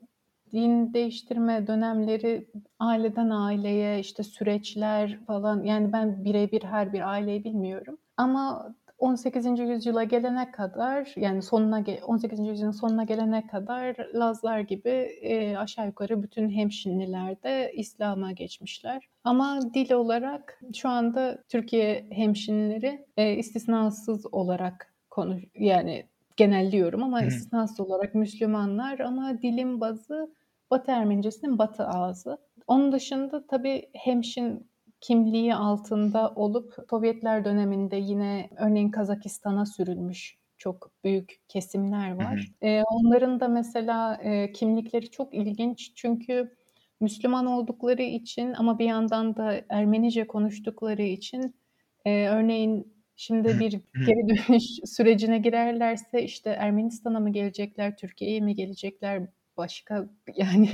din değiştirme dönemleri aileden aileye işte süreçler falan yani ben birebir her bir aileyi bilmiyorum. Ama 18. yüzyıla gelene kadar yani sonuna 18. yüzyılın sonuna gelene kadar Lazlar gibi e, aşağı yukarı bütün hemşinliler de İslam'a geçmişler. Ama dil olarak şu anda Türkiye hemşinlileri e, istisnasız olarak konuş yani genelliyorum ama istisnasız olarak Müslümanlar ama dilin bazı Batı Ermenicesinin Batı ağzı. Onun dışında tabii hemşin kimliği altında olup Sovyetler döneminde yine örneğin Kazakistan'a sürülmüş çok büyük kesimler var. Hı hı. E, onların da mesela e, kimlikleri çok ilginç çünkü Müslüman oldukları için ama bir yandan da Ermenice konuştukları için e, örneğin şimdi bir geri dönüş sürecine girerlerse işte Ermenistan'a mı gelecekler, Türkiye'ye mi gelecekler başka yani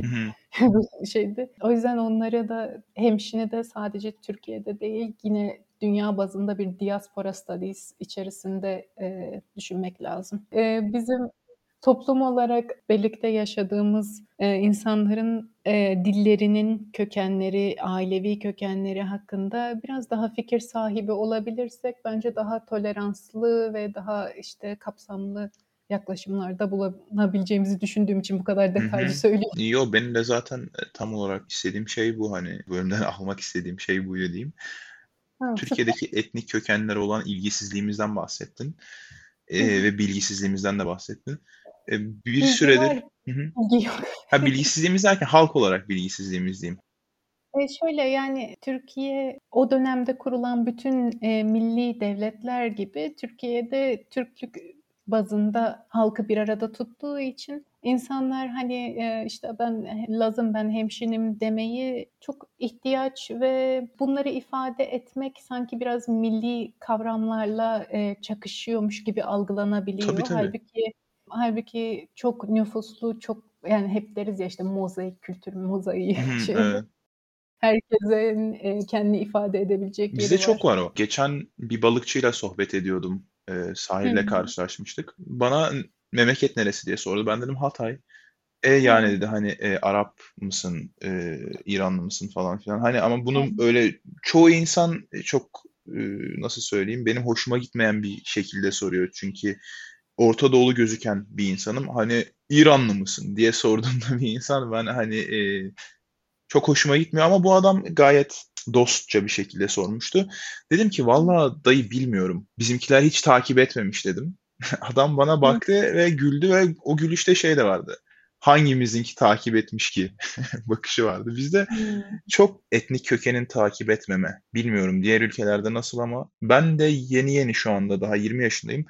[laughs] şeydi. O yüzden onlara da hemşine de sadece Türkiye'de değil yine dünya bazında bir diaspora studies içerisinde e, düşünmek lazım. E, bizim toplum olarak birlikte yaşadığımız e, insanların e, dillerinin kökenleri, ailevi kökenleri hakkında biraz daha fikir sahibi olabilirsek bence daha toleranslı ve daha işte kapsamlı yaklaşımlarda bulunabileceğimizi düşündüğüm için bu kadar detaylı söylüyorum. Yo benim de zaten tam olarak istediğim şey bu hani bölümden [laughs] almak istediğim şey buydu diyeyim. Ha, Türkiye'deki etnik kökenlere olan ilgisizliğimizden bahsettin. Ee, ve bilgisizliğimizden de bahsettin. Ee, bir Bilgi süredir var, Hı hı. bilgi yok. ha bilgisizliğimiz derken halk olarak bilgisizliğimiz diyeyim. E şöyle yani Türkiye o dönemde kurulan bütün e, milli devletler gibi Türkiye'de Türklük bazında halkı bir arada tuttuğu için insanlar hani e, işte ben Lazım ben hemşinim demeyi çok ihtiyaç ve bunları ifade etmek sanki biraz milli kavramlarla e, çakışıyormuş gibi algılanabiliyor. Tabii tabii. Halbuki halbuki çok nüfuslu çok yani hep deriz ya işte mozaik kültür mozaiği şey. evet. Herkesin e, kendini ifade edebilecek yeri var. çok var o. Geçen bir balıkçıyla sohbet ediyordum. Hı sahilde hı. karşılaşmıştık. Bana memleket neresi diye sordu. Ben dedim Hatay. E yani dedi hani e, Arap mısın, e, İranlı mısın falan filan. Hani ama bunu öyle çoğu insan çok e, nasıl söyleyeyim benim hoşuma gitmeyen bir şekilde soruyor. Çünkü Orta Doğulu gözüken bir insanım. Hani İranlı mısın diye sorduğunda [laughs] bir insan ben hani e, çok hoşuma gitmiyor ama bu adam gayet dostça bir şekilde sormuştu. Dedim ki valla dayı bilmiyorum. Bizimkiler hiç takip etmemiş dedim. [laughs] Adam bana baktı ve güldü ve o gülüşte şey de vardı. Hangimizinki takip etmiş ki [laughs] bakışı vardı. Bizde Hımm. çok etnik kökenin takip etmeme. Bilmiyorum diğer ülkelerde nasıl ama ben de yeni yeni şu anda daha 20 yaşındayım.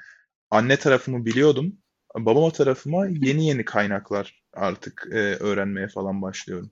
Anne tarafımı biliyordum. Babama tarafıma yeni yeni kaynaklar artık e, öğrenmeye falan başlıyorum.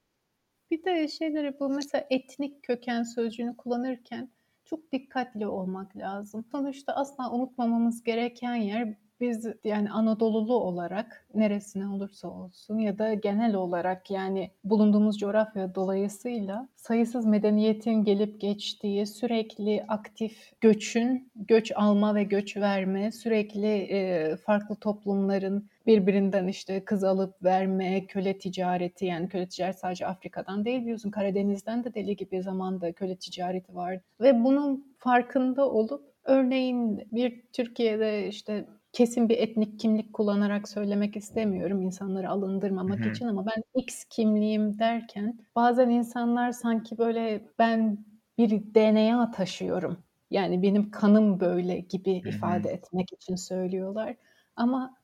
Bir de şeyleri bu mesela etnik köken sözcüğünü kullanırken çok dikkatli olmak lazım. Sonuçta asla unutmamamız gereken yer biz yani Anadolulu olarak neresine olursa olsun ya da genel olarak yani bulunduğumuz coğrafya dolayısıyla sayısız medeniyetin gelip geçtiği sürekli aktif göçün, göç alma ve göç verme, sürekli e, farklı toplumların birbirinden işte kız alıp verme, köle ticareti yani köle ticareti sadece Afrika'dan değil biliyorsun Karadeniz'den de deli gibi zamanda köle ticareti var ve bunun farkında olup örneğin bir Türkiye'de işte kesin bir etnik kimlik kullanarak söylemek istemiyorum insanları alındırmamak Hı hı. için ama ben X kimliğim derken bazen insanlar sanki böyle ben bir DNA taşıyorum. Yani benim kanım böyle gibi Hı hı. ifade etmek için söylüyorlar. Ama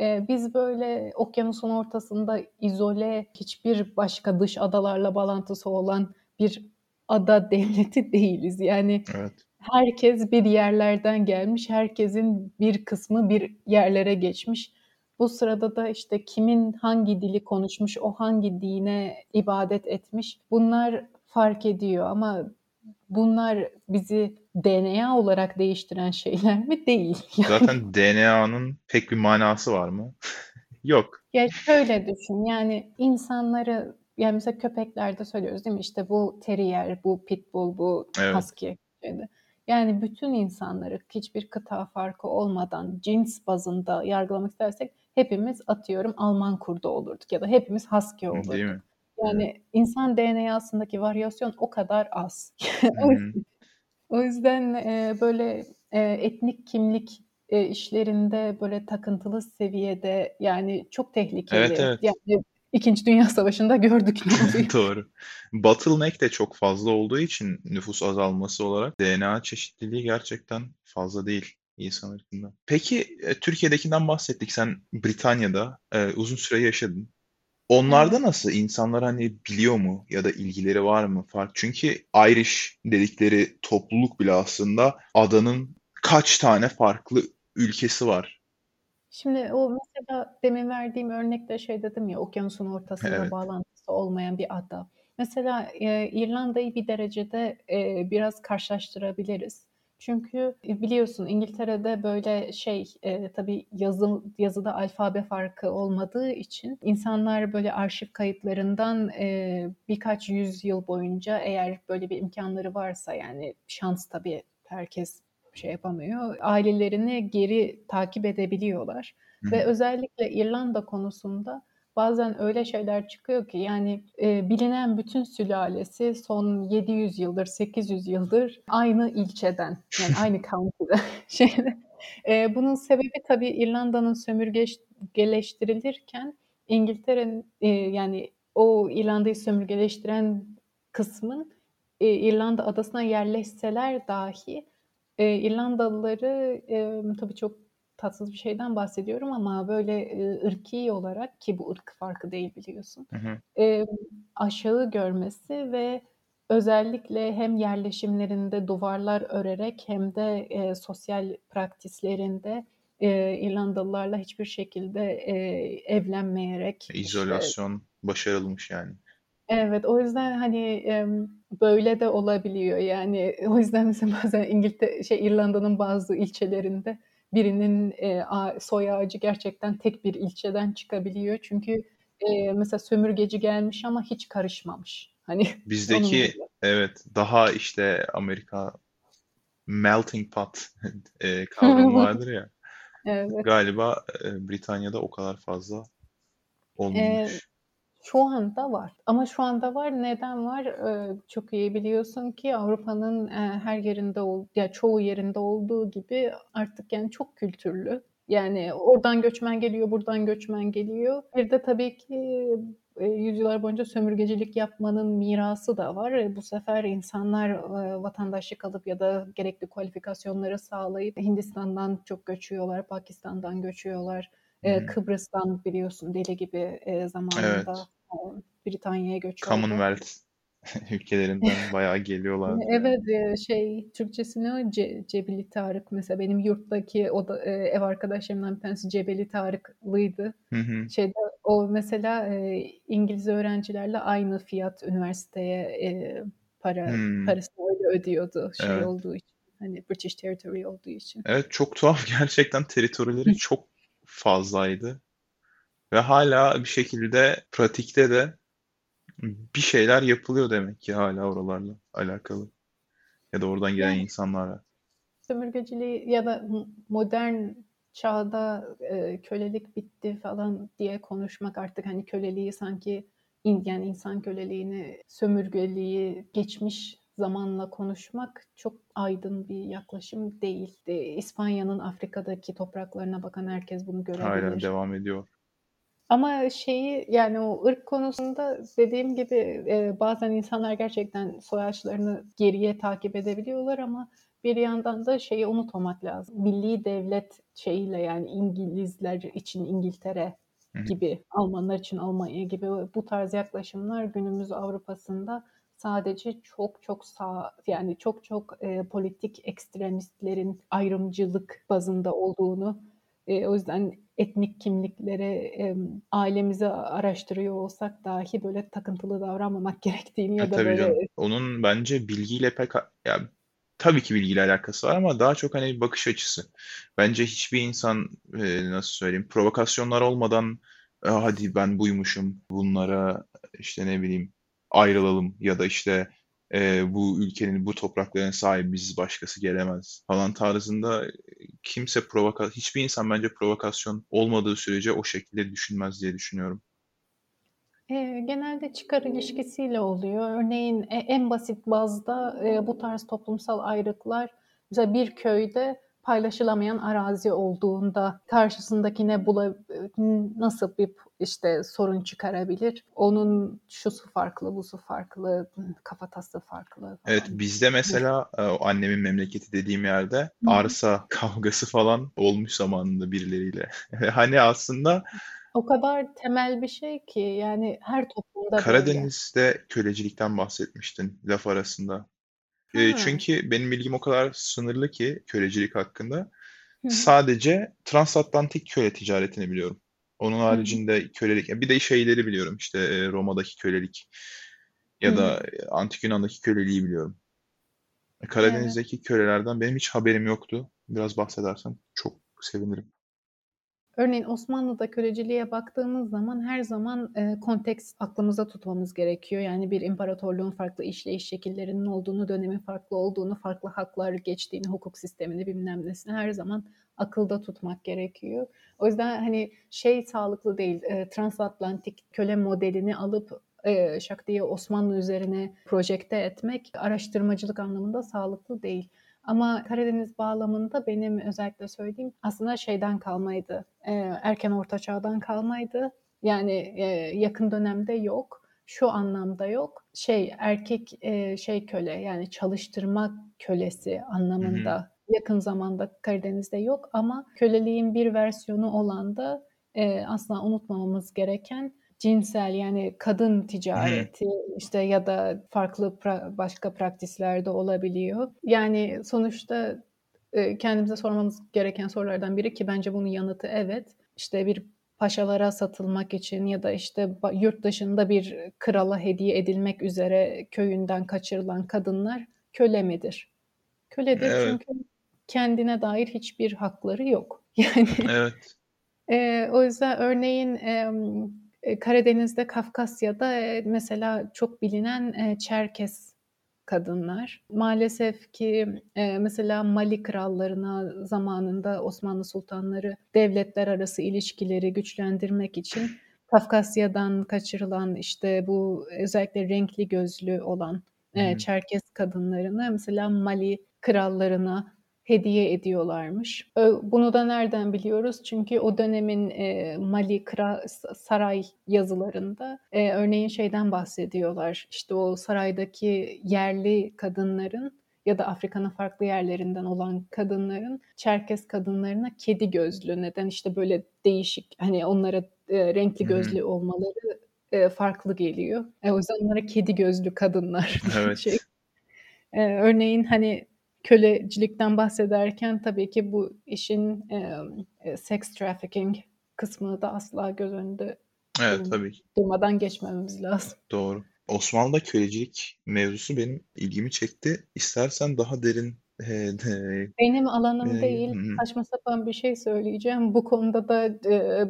e, biz böyle okyanusun ortasında izole hiçbir başka dış adalarla bağlantısı olan bir ada devleti [laughs] değiliz. Yani Evet. Herkes bir yerlerden gelmiş, herkesin bir kısmı bir yerlere geçmiş. Bu sırada da işte kimin hangi dili konuşmuş, o hangi dine ibadet etmiş bunlar fark ediyor ama bunlar bizi DNA olarak değiştiren şeyler mi? Değil. [laughs] Yani. Zaten DNA'nın pek bir manası var mı? [laughs] Yok. Ya şöyle düşün yani insanları yani mesela köpeklerde söylüyoruz değil mi? İşte bu terrier, bu pitbull, bu Evet. husky. Yani bütün insanları hiçbir kıta farkı olmadan cins bazında yargılamak istersek hepimiz atıyorum Alman kurdu olurduk ya da hepimiz husky olurduk. Değil mi? Yani insan DNA'sındaki varyasyon o kadar az. [laughs] O yüzden e, böyle e, etnik kimlik e, işlerinde böyle takıntılı seviyede yani çok tehlikeli. Evet evet. Yani İkinci Dünya [laughs] Savaşı'nda gördük. [laughs] Doğru. Bottleneck de çok fazla olduğu için nüfus azalması olarak DNA çeşitliliği gerçekten fazla değil insan ırkında. Peki e, Türkiye'dekinden bahsettik. Sen Britanya'da e, uzun süre yaşadın. Onlarda Evet. nasıl? İnsanlar hani biliyor mu ya da ilgileri var mı? Fark. Çünkü Irish dedikleri topluluk bile aslında adanın kaç tane farklı ülkesi var. Şimdi o mesela demin verdiğim örnekte şey dedim ya okyanusun ortasında Evet. bağlantısı olmayan bir ada. Mesela e, İrlanda'yı bir derecede e, biraz karşılaştırabiliriz. Çünkü e, biliyorsun İngiltere'de böyle şey e, tabii yazı, yazıda alfabe farkı olmadığı için insanlar böyle arşiv kayıtlarından e, birkaç yüzyıl boyunca eğer böyle bir imkanları varsa yani şans tabii herkes şey yapamıyor. Ailelerini geri takip edebiliyorlar. Hı Ve özellikle İrlanda konusunda bazen öyle şeyler çıkıyor ki yani e, bilinen bütün sülalesi son 700 yıldır, 800 yıldır aynı ilçeden yani [laughs] aynı county'de. [laughs] şeyde. E, bunun sebebi tabii İrlanda'nın sömürgeleştirilirken İngiltere'nin e, yani o İrlanda'yı sömürgeleştiren kısmın e, İrlanda adasına yerleşseler dahi e, İrlandalıları e, tabii çok tatsız bir şeyden bahsediyorum ama böyle e, ırki olarak ki bu ırk farkı değil biliyorsun Hı hı. e, aşağı görmesi ve özellikle hem yerleşimlerinde duvarlar örerek hem de e, sosyal praktislerinde e, İrlandalılarla hiçbir şekilde e, evlenmeyerek işte İzolasyon başarılmış yani. Evet, o yüzden hani böyle de olabiliyor. Yani o yüzden mesela bazen İngiltere, şey İrlanda'nın bazı ilçelerinde birinin e, a- soy ağacı gerçekten tek bir ilçeden çıkabiliyor. Çünkü mesela sömürgeci gelmiş ama hiç karışmamış. Hani [laughs] onun Bizdeki gibi. evet daha işte Amerika melting pot [laughs] [laughs] kavramı vardır ya. Evet. Galiba Britanya'da o kadar fazla E, olmamış. Şu anda var. Ama şu anda var. Neden var? E, çok iyi biliyorsun ki Avrupa'nın e, her yerinde ol, ya çoğu yerinde olduğu gibi artık yani çok kültürlü. Yani oradan göçmen geliyor, buradan göçmen geliyor. Bir de tabii ki e, yüzyıllar boyunca sömürgecilik yapmanın mirası da var. E, bu sefer insanlar e, vatandaşlık alıp ya da gerekli kualifikasyonları sağlayıp Hindistan'dan çok göçüyorlar, Pakistan'dan göçüyorlar. E, Kıbrıs'tan biliyorsun deli gibi e, zamanında Evet. Britanya'ya göç. Commonwealth [laughs] ülkelerinden [laughs] bayağı geliyorlar. Evet, şey Türkçesi ne o? Ce, Cebeli Tarık mesela benim yurttaki o da, ev arkadaşlarımdan bir tanesi Cebeli Tarıklıydı. Hı hı. Şeyde o mesela e, İngiliz öğrencilerle aynı fiyat üniversiteye e, para Hmm. parasını öyle ödüyordu şey Evet. olduğu için. Hani British Territory olduğu için. Evet çok tuhaf [laughs] gerçekten teritorileri çok fazlaydı. Ve hala bir şekilde pratikte de bir şeyler yapılıyor demek ki hala oralarla alakalı. Ya da oradan gelen Yani insanlarla. sömürgeciliği ya da modern çağda e, kölelik bitti falan diye konuşmak artık hani köleliği sanki yani insan köleliğini, sömürgeliği geçmiş zamanla konuşmak çok aydın bir yaklaşım değil. İspanya'nın Afrika'daki topraklarına bakan herkes bunu Hala görebilir. devam ediyor. Ama şeyi yani o ırk konusunda dediğim gibi e, bazen insanlar gerçekten soyaçlarını geriye takip edebiliyorlar ama bir yandan da şeyi unutmamak lazım. Milli devlet şeyiyle yani İngilizler için İngiltere gibi, Almanlar için Almanya gibi bu tarz yaklaşımlar günümüz Avrupa'sında sadece çok çok sağ yani çok çok e, politik ekstremistlerin ayrımcılık bazında olduğunu e, o yüzden etnik kimliklere e, ailemizi araştırıyor olsak dahi böyle takıntılı davranmamak [laughs] gerektiğini E ya da tabii böyle canım. Onun bence bilgiyle pek ya tabii ki bilgiyle alakası var ama daha çok hani bir bakış açısı. Bence hiçbir insan e, nasıl söyleyeyim provokasyonlar olmadan "E, hadi ben buymuşum bunlara işte ne bileyim ayrılalım ya da işte e, bu ülkenin bu toprakların sahibi biz başkası gelemez falan tarzında e, kimse provoka hiçbir insan bence provokasyon olmadığı sürece o şekilde düşünmez diye düşünüyorum. E, genelde çıkar ilişkisiyle oluyor. Örneğin e, en basit bazda e, bu tarz toplumsal ayrıklar mesela bir köyde paylaşılamayan arazi olduğunda karşısındakine bula, nasıl bir işte sorun çıkarabilir? Onun şusu farklı, busu farklı, kafatası farklı falan. Evet bizde mesela e, annemin memleketi dediğim yerde arsa [laughs] kavgası falan olmuş zamanında birileriyle. [laughs] Hani aslında O kadar temel bir şey ki yani her toplumda böyle. Karadeniz'de kölecilikten bahsetmiştin laf arasında. E, çünkü benim bilgim o kadar sınırlı ki kölecilik hakkında. Hı. Sadece transatlantik köle ticaretini biliyorum. Onun hı. haricinde kölelik, bir de şeyleri biliyorum işte e, Roma'daki kölelik ya hı. da Antik Yunan'daki köleliği biliyorum. E. Karadeniz'deki kölelerden benim hiç haberim yoktu. Biraz bahsedersen çok sevinirim. Örneğin Osmanlı'da köleciliğe baktığımız zaman her zaman e, konteks aklımızda tutmamız gerekiyor. Yani bir imparatorluğun farklı işleyiş şekillerinin olduğunu, dönemin farklı olduğunu, farklı haklar geçtiğini, hukuk sistemini bilmem nesini her zaman akılda tutmak gerekiyor. O yüzden hani şey sağlıklı değil, e, transatlantik köle modelini alıp e, şak diye Osmanlı üzerine projekte etmek araştırmacılık anlamında sağlıklı değil. Ama Karadeniz bağlamında benim özellikle söylediğim aslında şeyden kalmaydı. E, erken orta çağdan kalmaydı. Yani e, yakın dönemde yok. Şu anlamda yok. Şey erkek e, şey köle yani çalıştırma kölesi anlamında yakın zamanda Karadeniz'de yok ama köleliğin bir versiyonu olan da e, asla unutmamamız gereken cinsel yani kadın ticareti işte ya da farklı pra- başka praktislerde olabiliyor. Yani sonuçta e, kendimize sormamız gereken sorulardan biri ki bence bunun yanıtı evet. İşte bir paşalara satılmak için ya da işte yurt dışında bir krala hediye edilmek üzere köyünden kaçırılan kadınlar köle midir? Köledir Evet, çünkü kendine dair hiçbir hakları yok. [laughs] Yani evet. e, o yüzden örneğin e, Karadeniz'de, Kafkasya'da mesela çok bilinen Çerkes kadınlar. Maalesef ki mesela Mali krallarına zamanında Osmanlı sultanları devletler arası ilişkileri güçlendirmek için Kafkasya'dan kaçırılan işte bu özellikle renkli gözlü olan. Çerkes kadınlarını mesela Mali krallarına hediye ediyorlarmış. Bunu da nereden biliyoruz? Çünkü o dönemin e, Mali Kra saray yazılarında e, örneğin şeyden bahsediyorlar. İşte o saraydaki yerli kadınların ya da Afrika'nın farklı yerlerinden olan kadınların Çerkes kadınlarına kedi gözlü neden işte böyle değişik hani onlara e, renkli gözlü olmaları e, farklı geliyor. E, o yüzden onlara kedi gözlü kadınlar [laughs] Evet. şey. E, örneğin hani kölecilikten bahsederken tabii ki bu işin e, sex trafficking kısmını da asla göz önünde Evet tabii durmadan geçmememiz lazım. Doğru. Osmanlı'da kölecilik mevzusu benim ilgimi çekti. İstersen daha derin benim alanım değil. Saçma sapan bir şey söyleyeceğim. Bu konuda da e,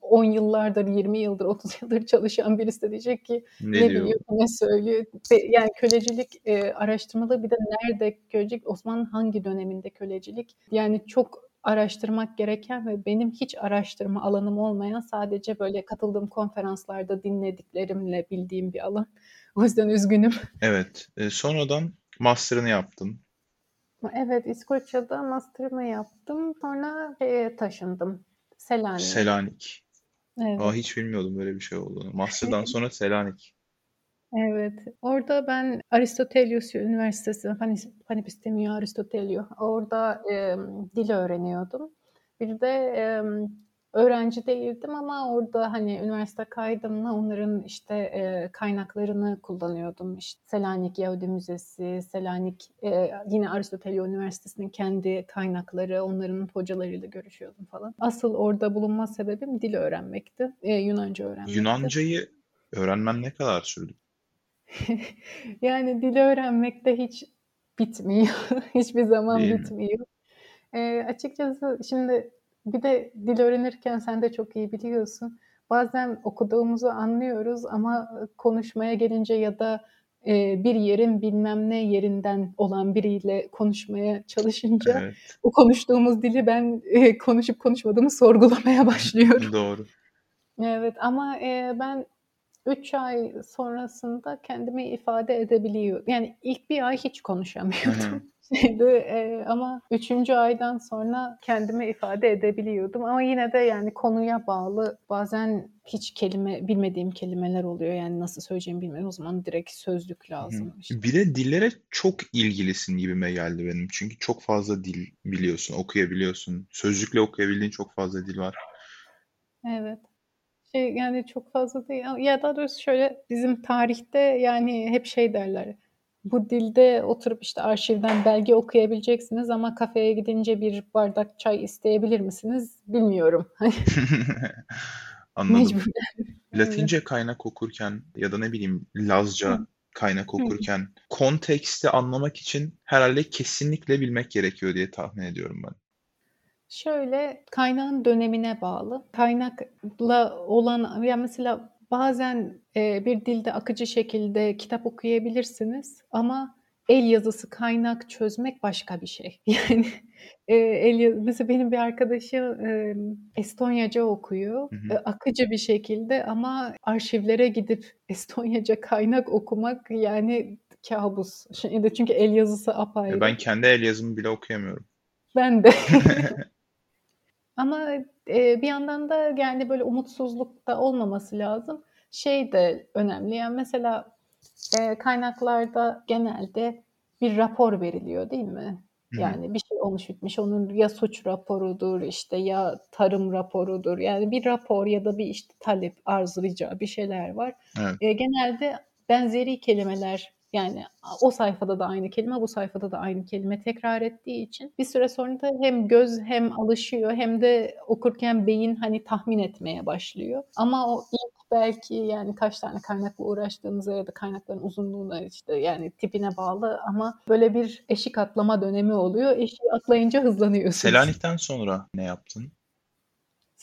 10 yıllardır, 20 yıldır, 30 yıldır çalışan birisi de diyecek ki ne, ne diyor? biliyor, ne söylüyor. Yani kölecilik e, araştırmalı bir de nerede kölecilik, Osmanlı hangi döneminde kölecilik? Yani çok araştırmak gereken ve benim hiç araştırma alanım olmayan sadece böyle katıldığım konferanslarda dinlediklerimle bildiğim bir alan. O yüzden üzgünüm. Evet. E, sonradan master'ını yaptın. Evet, İskoçya'da master'ımı yaptım. Sonra şeye taşındım. Selanik'e. Selanik. Evet. Aa, hiç bilmiyordum böyle bir şey olduğunu. Master'dan sonra Selanik. Evet. Orada ben Aristotelius Üniversitesi, Panepistemiyo Aristotelio, orada e, dil öğreniyordum. Bir de e, öğrenci değildim ama orada hani üniversite kaydımla onların işte e, kaynaklarını kullanıyordum. İşte Selanik Yahudi Müzesi, Selanik e, yine Aristotelio Üniversitesi'nin kendi kaynakları, onların hocalarıyla görüşüyordum falan. Asıl orada bulunma sebebim dil öğrenmekti. E, Yunanca öğrenmekti. Yunancayı öğrenmen ne kadar sürdü? [laughs] yani dil öğrenmek de hiç bitmiyor. [laughs] Hiçbir zaman Değil bitmiyor. E, açıkçası şimdi bir de dil öğrenirken sen de çok iyi biliyorsun. Bazen okuduğumuzu anlıyoruz ama konuşmaya gelince ya da e, bir yerin bilmem ne yerinden olan biriyle konuşmaya çalışınca evet. o konuştuğumuz dili ben e, konuşup konuşmadığımı sorgulamaya [laughs] başlıyorum. Doğru. Evet ama e, ben 3 ay sonrasında kendimi ifade edebiliyor. Yani ilk bir ay hiç konuşamıyordum. [laughs] Şeydi, e, ama üçüncü aydan sonra kendimi ifade edebiliyordum. Ama yine de yani konuya bağlı bazen hiç kelime bilmediğim kelimeler oluyor. Yani nasıl söyleyeceğimi bilmiyorum. O zaman direkt sözlük lazım. Işte. Bir de dillere çok ilgilisin gibime geldi benim. Çünkü çok fazla dil biliyorsun, okuyabiliyorsun. Sözlükle okuyabildiğin çok fazla dil var. Evet. Şey, yani çok fazla değil. Ya daha doğrusu şöyle bizim tarihte yani hep şey derler. Bu dilde oturup işte arşivden belge okuyabileceksiniz ama kafeye gidince bir bardak çay isteyebilir misiniz? Bilmiyorum. [laughs] [laughs] Anladım. Mecburen. Latince kaynak okurken ya da ne bileyim Lazca Hı. kaynak okurken konteksti anlamak için herhalde kesinlikle bilmek gerekiyor diye tahmin ediyorum ben. Şöyle, kaynağın dönemine bağlı. Kaynakla olan ya mesela bazen, eee, bir dilde akıcı şekilde kitap okuyabilirsiniz ama el yazısı kaynak çözmek başka bir şey. [laughs] Yani, eee, el ya mesela benim bir arkadaşım, emm, Estonyaca okuyor, Hı hı. akıcı bir şekilde ama arşivlere gidip [laughs] Estonyaca kaynak okumak yani kâbus. Şeyde çünkü el yazısı Ya, apayrı. ben kendi el yazımı bile okuyamıyorum. Ben de. [laughs] Ama, eee, bir yandan da yani böyle umutsuzluk da olmaması lazım. Şey de önemli, yani mesela, eee, kaynaklarda genelde bir rapor veriliyor, değil mi? Hı hı. Yani bir şey olmuş bitmiş, onun ya suç raporudur, işte, ya tarım raporudur. Yani bir rapor ya da bir, işte, talep, arz, rica bir şeyler var. Evet. Eee, genelde benzeri kelimeler yani o sayfada da aynı kelime, bu sayfada da aynı kelime tekrar ettiği için bir süre sonra da hem göz hem alışıyor hem de okurken beyin hani tahmin etmeye başlıyor. Ama o ilk belki yani kaç tane kaynakla uğraştığınıza ya da kaynakların uzunluğuna işte yani tipine bağlı ama böyle bir eşik atlama dönemi oluyor. Eşiği atlayınca hızlanıyorsunuz. Selanik'ten sonra ne yaptın?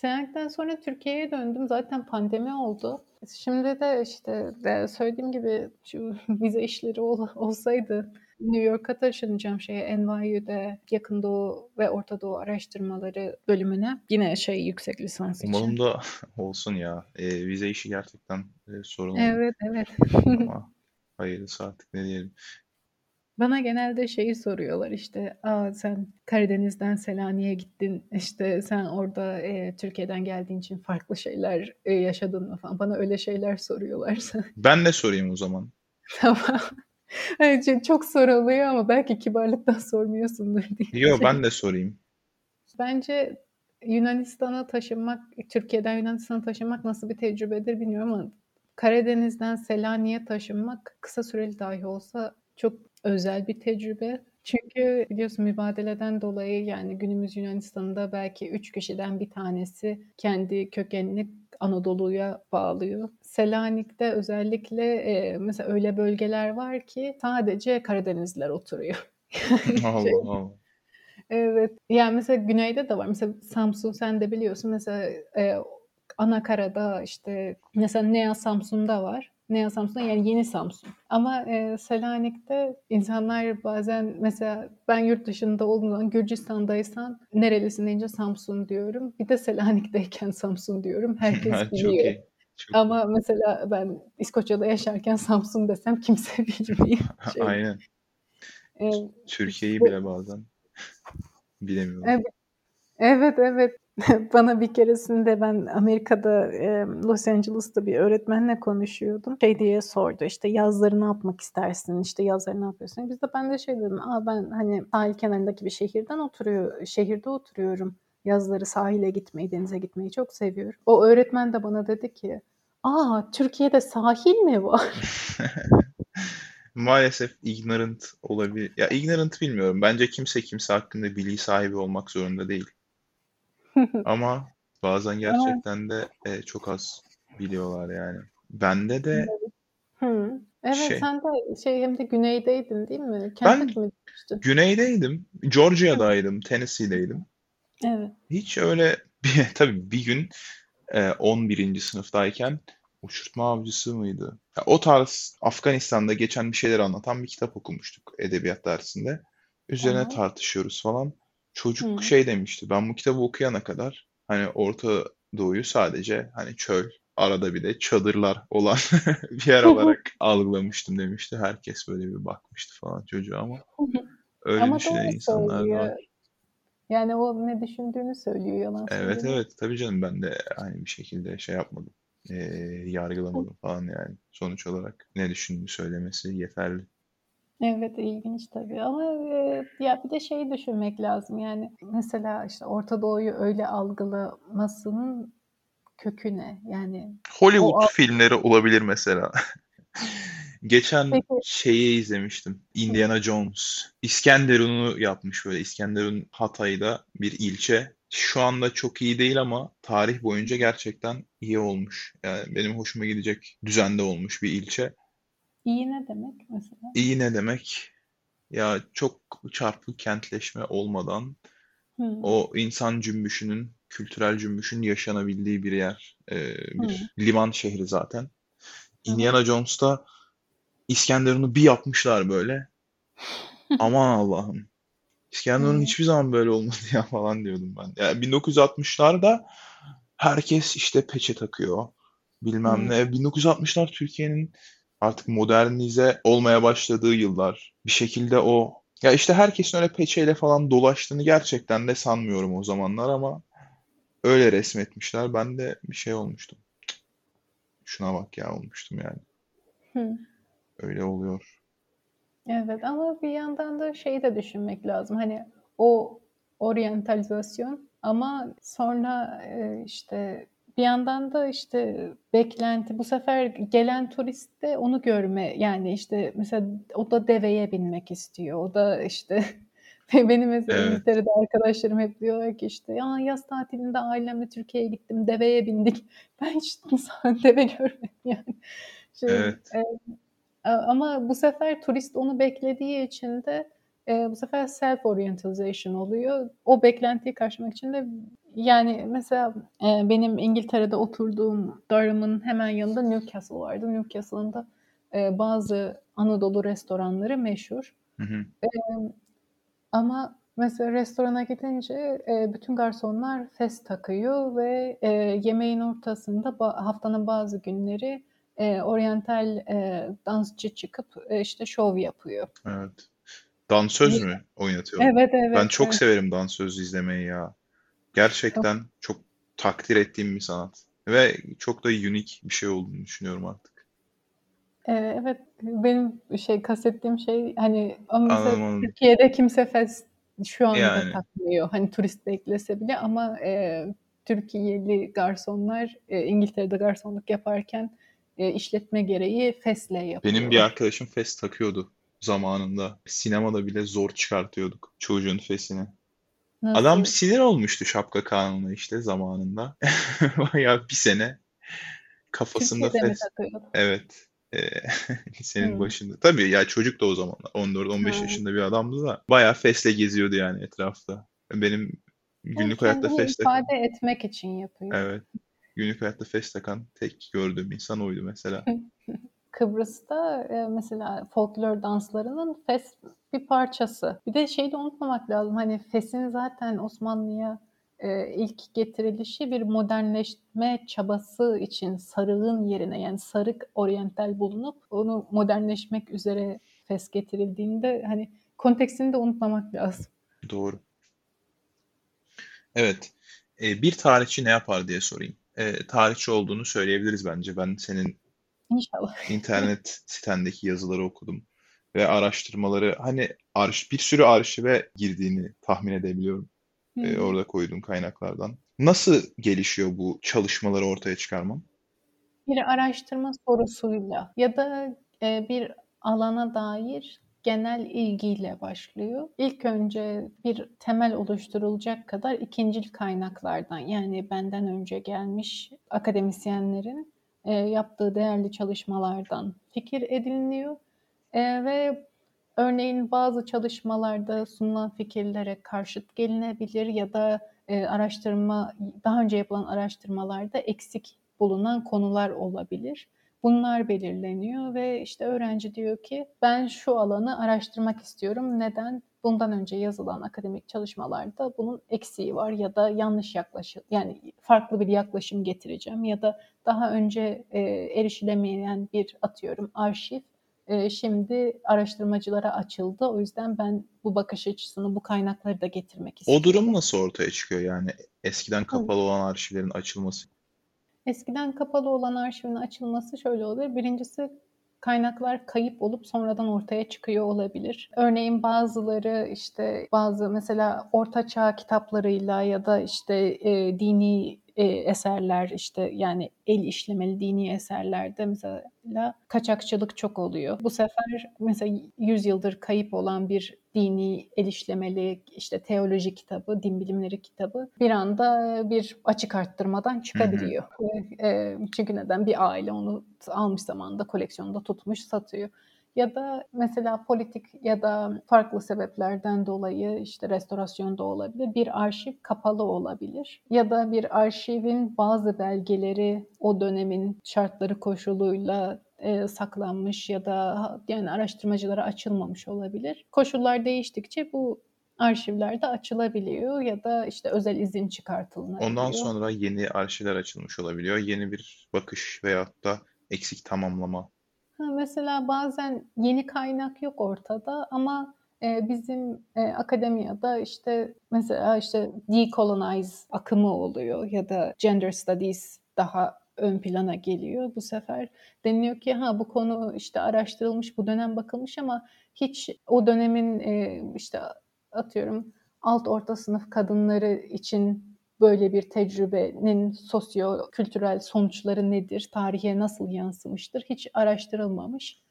Selanik'ten sonra Türkiye'ye döndüm. Zaten pandemi oldu. Şimdi de işte de söylediğim gibi şu [laughs] vize işleri ol, olsaydı New York'a taşınacağım şeye NYU'de Yakın Doğu ve Orta Doğu Araştırmaları bölümüne. Yine şey yüksek lisans için. Umarım da [laughs] olsun ya. E, vize işi gerçekten e, sorun Evet, evet. Ama hayırlısı artık ne diyelim. Bana genelde şeyi soruyorlar işte, "A, sen Karadeniz'den Selanik'e gittin, işte, sen orada, eee, Türkiye'den geldiğin için farklı şeyler, eee, yaşadın mı?" falan. Bana öyle şeyler soruyorlar. [laughs] Ben de sorayım o zaman. [laughs] Tamam. Ç çok soruluyor ama belki kibarlıktan sormuyorsundur diye Yo, şey ben de sorayım. Bence Yunanistan'a taşınmak, Türkiye'den Yunanistan'a taşınmak nasıl bir tecrübedir bilmiyorum ama Karadeniz'den Selanik'e taşınmak kısa süreli dahi olsa çok özel bir tecrübe. Çünkü biliyorsun mübadeleden dolayı yani günümüz Yunanistan'da belki 3 kişiden bir tanesi kendi kökenini Anadolu'ya bağlıyor. Selanik'te özellikle e, mesela öyle bölgeler var ki sadece Karadenizliler oturuyor. [laughs] Yani şey, Allah Allah. evet. Yani mesela güneyde de var. Mesela Samsun sen de biliyorsun. Mesela e, Anakara'da işte mesela Nea Samsun'da var. Nea Samsun'da yani yeni Samsun. Ama e, Selanik'te insanlar bazen mesela ben yurt dışında olduğum zaman Gürcistan'daysan nerelisin deyince Samsun diyorum. Bir de Selanik'teyken Samsun diyorum. Herkes [laughs] Çok biliyor. iyi. Çok iyi. Ama mesela ben İskoçya'da yaşarken Samsun desem kimse [laughs] bilmiyor. [laughs] Şey, Aynen. e, Türkiye'yi bile bazen bilemiyorum. Evet, evet, evet. [laughs] Bana bir keresinde ben Amerika'da Los Angeles'ta bir öğretmenle konuşuyordum. Şey diye sordu işte yazları ne yapmak istersin? İşte yazları ne yapıyorsun? Biz de ben de şey dedim. Aa ben hani sahil kenarındaki bir şehirden oturuyor, şehirde oturuyorum. Yazları sahile gitmeyi, denize gitmeyi çok seviyorum. O öğretmen de bana dedi ki, "Aa Türkiye'de sahil mi var?" [laughs] Maalesef ignorant olabilir. Ya ignorant bilmiyorum. Bence kimse kimse hakkında bilgi sahibi olmak zorunda değil. Ama bazen gerçekten de e, çok az biliyorlar yani. Bende de Hı. Evet şey, sen de şey hem de güneydeydin değil mi? ben Kentucky mi demiştin? güneydeydim, Georgia'daydım, Tennessee'deydim. Evet. Hiç öyle [laughs] bir, tabii bir gün e, 11. sınıftayken uçurtma avcısı mıydı? Ya, o tarz Afganistan'da geçen bir şeyler anlatan bir kitap okumuştuk edebiyat dersinde. Üzerine Aha. tartışıyoruz falan. Çocuk Hı. şey demişti. Ben bu kitabı okuyana kadar hani Orta Doğu'yu sadece hani çöl, arada bir de çadırlar olan [laughs] bir yer olarak algılamıştım demişti. Herkes böyle bir bakmıştı falan çocuğa ama öyle Ama düşünen doğru insanlar söylüyor. var. Yani o ne düşündüğünü söylüyor, yalan Evet evet tabii canım ben de aynı bir şekilde şey yapmadım. Ee, yargılamadım falan yani. Sonuç olarak ne düşündüğünü söylemesi yeterli. Evet ilginç tabii ama e, ya bir de şeyi düşünmek lazım yani mesela işte Orta Doğu'yu öyle algılamasının kökü ne? Yani o Hollywood al- filmleri olabilir mesela. [laughs] Geçen peki şeyi izlemiştim. Indiana Jones. İskenderun'u yapmış böyle. İskenderun Hatay'da bir ilçe. Şu anda çok iyi değil ama tarih boyunca gerçekten iyi olmuş. Yani benim hoşuma gidecek düzende olmuş bir ilçe. İyi ne demek mesela? İyi ne demek? Ya çok çarpık kentleşme olmadan Hı, o insan cümbüşünün, kültürel cümbüşün yaşanabildiği bir yer. Ee, hı, bir liman şehri zaten. hı. Indiana Jones'ta İskenderun'u bir yapmışlar böyle. [laughs] Aman Allah'ım. İskenderun Hı, hiçbir zaman böyle olmadı ya falan diyordum ben. Yani 1960'larda herkes işte peçe takıyor. Bilmem hı, ne. 1960'lar Türkiye'nin artık modernize olmaya başladığı yıllar. Bir şekilde o ya işte herkesin öyle peçeyle falan dolaştığını gerçekten de sanmıyorum o zamanlar ama öyle resmetmişler. Ben de bir şey olmuştum. Şuna bak ya olmuştum yani. hı. Öyle oluyor. Evet ama bir yandan da şeyi de düşünmek lazım. Hani o oryantalizasyon ama sonra e, işte bir yandan da işte beklenti bu sefer gelen turist de onu görme yani işte mesela o da deveye binmek istiyor. O da işte [laughs] benim mesela Evet, İngiltere'de arkadaşlarım hep diyorlar ki işte ya yaz tatilinde ailemle Türkiye'ye gittim deveye bindik. [laughs] Ben hiç [laughs] deve görmedim yani. Şey, evet, e, ama bu sefer turist onu beklediği için de e, bu sefer self orientalization oluyor. O beklentiyi karşılamak için de yani mesela e, benim İngiltere'de oturduğum Durham'ın hemen yanında Newcastle vardı. Newcastle'ın da e, bazı Anadolu restoranları meşhur. Hı hı, E, ama mesela restorana gidince e, bütün garsonlar fes takıyor ve e, yemeğin ortasında ba- haftanın bazı günleri e, oryantal e, dansçı çıkıp e, işte şov yapıyor. evet. Dansöz mü oynatıyorlar? Evet, Ben evet, çok evet. severim dansöz izlemeyi ya. Gerçekten çok takdir ettiğim bir sanat. Ve çok da unique bir şey olduğunu düşünüyorum artık. Eee, evet, benim şey kastettiğim şey hani Anladım. Türkiye'de kimse fes şu anda Yani. takmıyor. Hani turist beklese bile ama eee, Türkiye'li garsonlar eee, İngiltere'de garsonluk yaparken eee, işletme gereği fesle Benim bir arkadaşım fes takıyordu zamanında. Sinemada bile zor çıkartıyorduk çocuğun fesini. Adam Nasıl? sinir olmuştu şapka kanununa işte zamanında. [laughs] Bayağı bir sene kafasında Türkiye'de fes. Evet. [laughs] Eee, lisenin Hımm. başında. Tabii ya çocuk da o zamanlar. 14-15 Ha. yaşında bir adamdı da bayağı fesle geziyordu yani etrafta. Benim Yani günlük hayatta kendini fes takan ifade etmek için yapıyor. Evet. Günlük hayatta fes takan tek gördüğüm insan oydu mesela. [laughs] Kıbrıs'ta eee, mesela folklor danslarının fes bir parçası. Bir de şeyi de unutmamak lazım. Hani fesin zaten Osmanlı'ya eee, ilk getirilişi bir modernleşme çabası için sarığın yerine yani sarık oryantal bulunup onu modernleşmek üzere fes getirildiğinde hani kontekstini de unutmamak lazım. Doğru. Evet. Eee, bir tarihçi ne yapar diye sorayım. Eee, tarihçi olduğunu söyleyebiliriz bence. Ben senin İnşallah. [laughs] internet sitendeki yazıları okudum ve araştırmaları hani arş bir sürü arşive girdiğini tahmin edebiliyorum. Hı Eee, hı. orada koyduğun kaynaklardan. Nasıl gelişiyor bu çalışmaları ortaya çıkarman? Bir araştırma sorusuyla ya da eee, bir alana dair genel ilgiyle başlıyor. İlk önce bir temel oluşturulacak kadar ikincil kaynaklardan yani benden önce gelmiş akademisyenlerin eee, yaptığı değerli çalışmalardan fikir ediniliyor Eee, ve örneğin bazı çalışmalarda sunulan fikirlere karşıt gelinebilir ya da eee, araştırma daha önce yapılan araştırmalarda eksik bulunan konular olabilir. Bunlar belirleniyor ve işte öğrenci diyor ki ben şu alanı araştırmak istiyorum. Neden? Bundan önce yazılan akademik çalışmalarda bunun eksiği var ya da yanlış yaklaşım yani farklı bir yaklaşım getireceğim ya da daha önce e, erişilemeyen bir atıyorum arşiv e, şimdi araştırmacılara açıldı. O yüzden ben bu bakış açısını, bu kaynakları da getirmek O istiyorum. durum nasıl ortaya çıkıyor yani eskiden kapalı olan arşivlerin açılması? Eskiden kapalı olan arşivin açılması şöyle oluyor. Birincisi kaynaklar kayıp olup sonradan ortaya çıkıyor olabilir. Örneğin bazıları işte bazı mesela orta çağ kitaplarıyla ya da işte e, dini e, eserler işte yani el işlemeli dini eserlerde mesela kaçakçılık çok oluyor. Bu sefer mesela 100 yıldır kayıp olan bir dini el işlemeli işte teoloji kitabı, din bilimleri kitabı bir anda bir açık arttırmadan çıkabiliyor. E, çünkü neden? Bir aile onu almış zamanında koleksiyonda tutmuş satıyor. Ya da mesela politik ya da farklı sebeplerden dolayı işte restorasyon da olabilir. Bir arşiv kapalı olabilir. Ya da bir arşivin bazı belgeleri o dönemin şartları koşuluyla e, saklanmış ya da yani araştırmacılara açılmamış olabilir. Koşullar değiştikçe bu arşivler de açılabiliyor ya da işte özel izin çıkartılabiliyor. Ondan sonra yeni arşivler açılmış olabiliyor. Yeni bir bakış veyahut da eksik tamamlama. Mesela bazen yeni kaynak yok ortada ama e, bizim e, akademiyada işte mesela işte decolonize akımı oluyor ya da gender studies daha ön plana geliyor. Bu sefer deniliyor ki ha bu konu işte araştırılmış, bu dönem bakılmış ama hiç o dönemin e, işte atıyorum alt orta sınıf kadınları için böyle bir tecrübenin sosyo-kültürel sonuçları nedir, tarihe nasıl yansımıştır hiç araştırılmamış.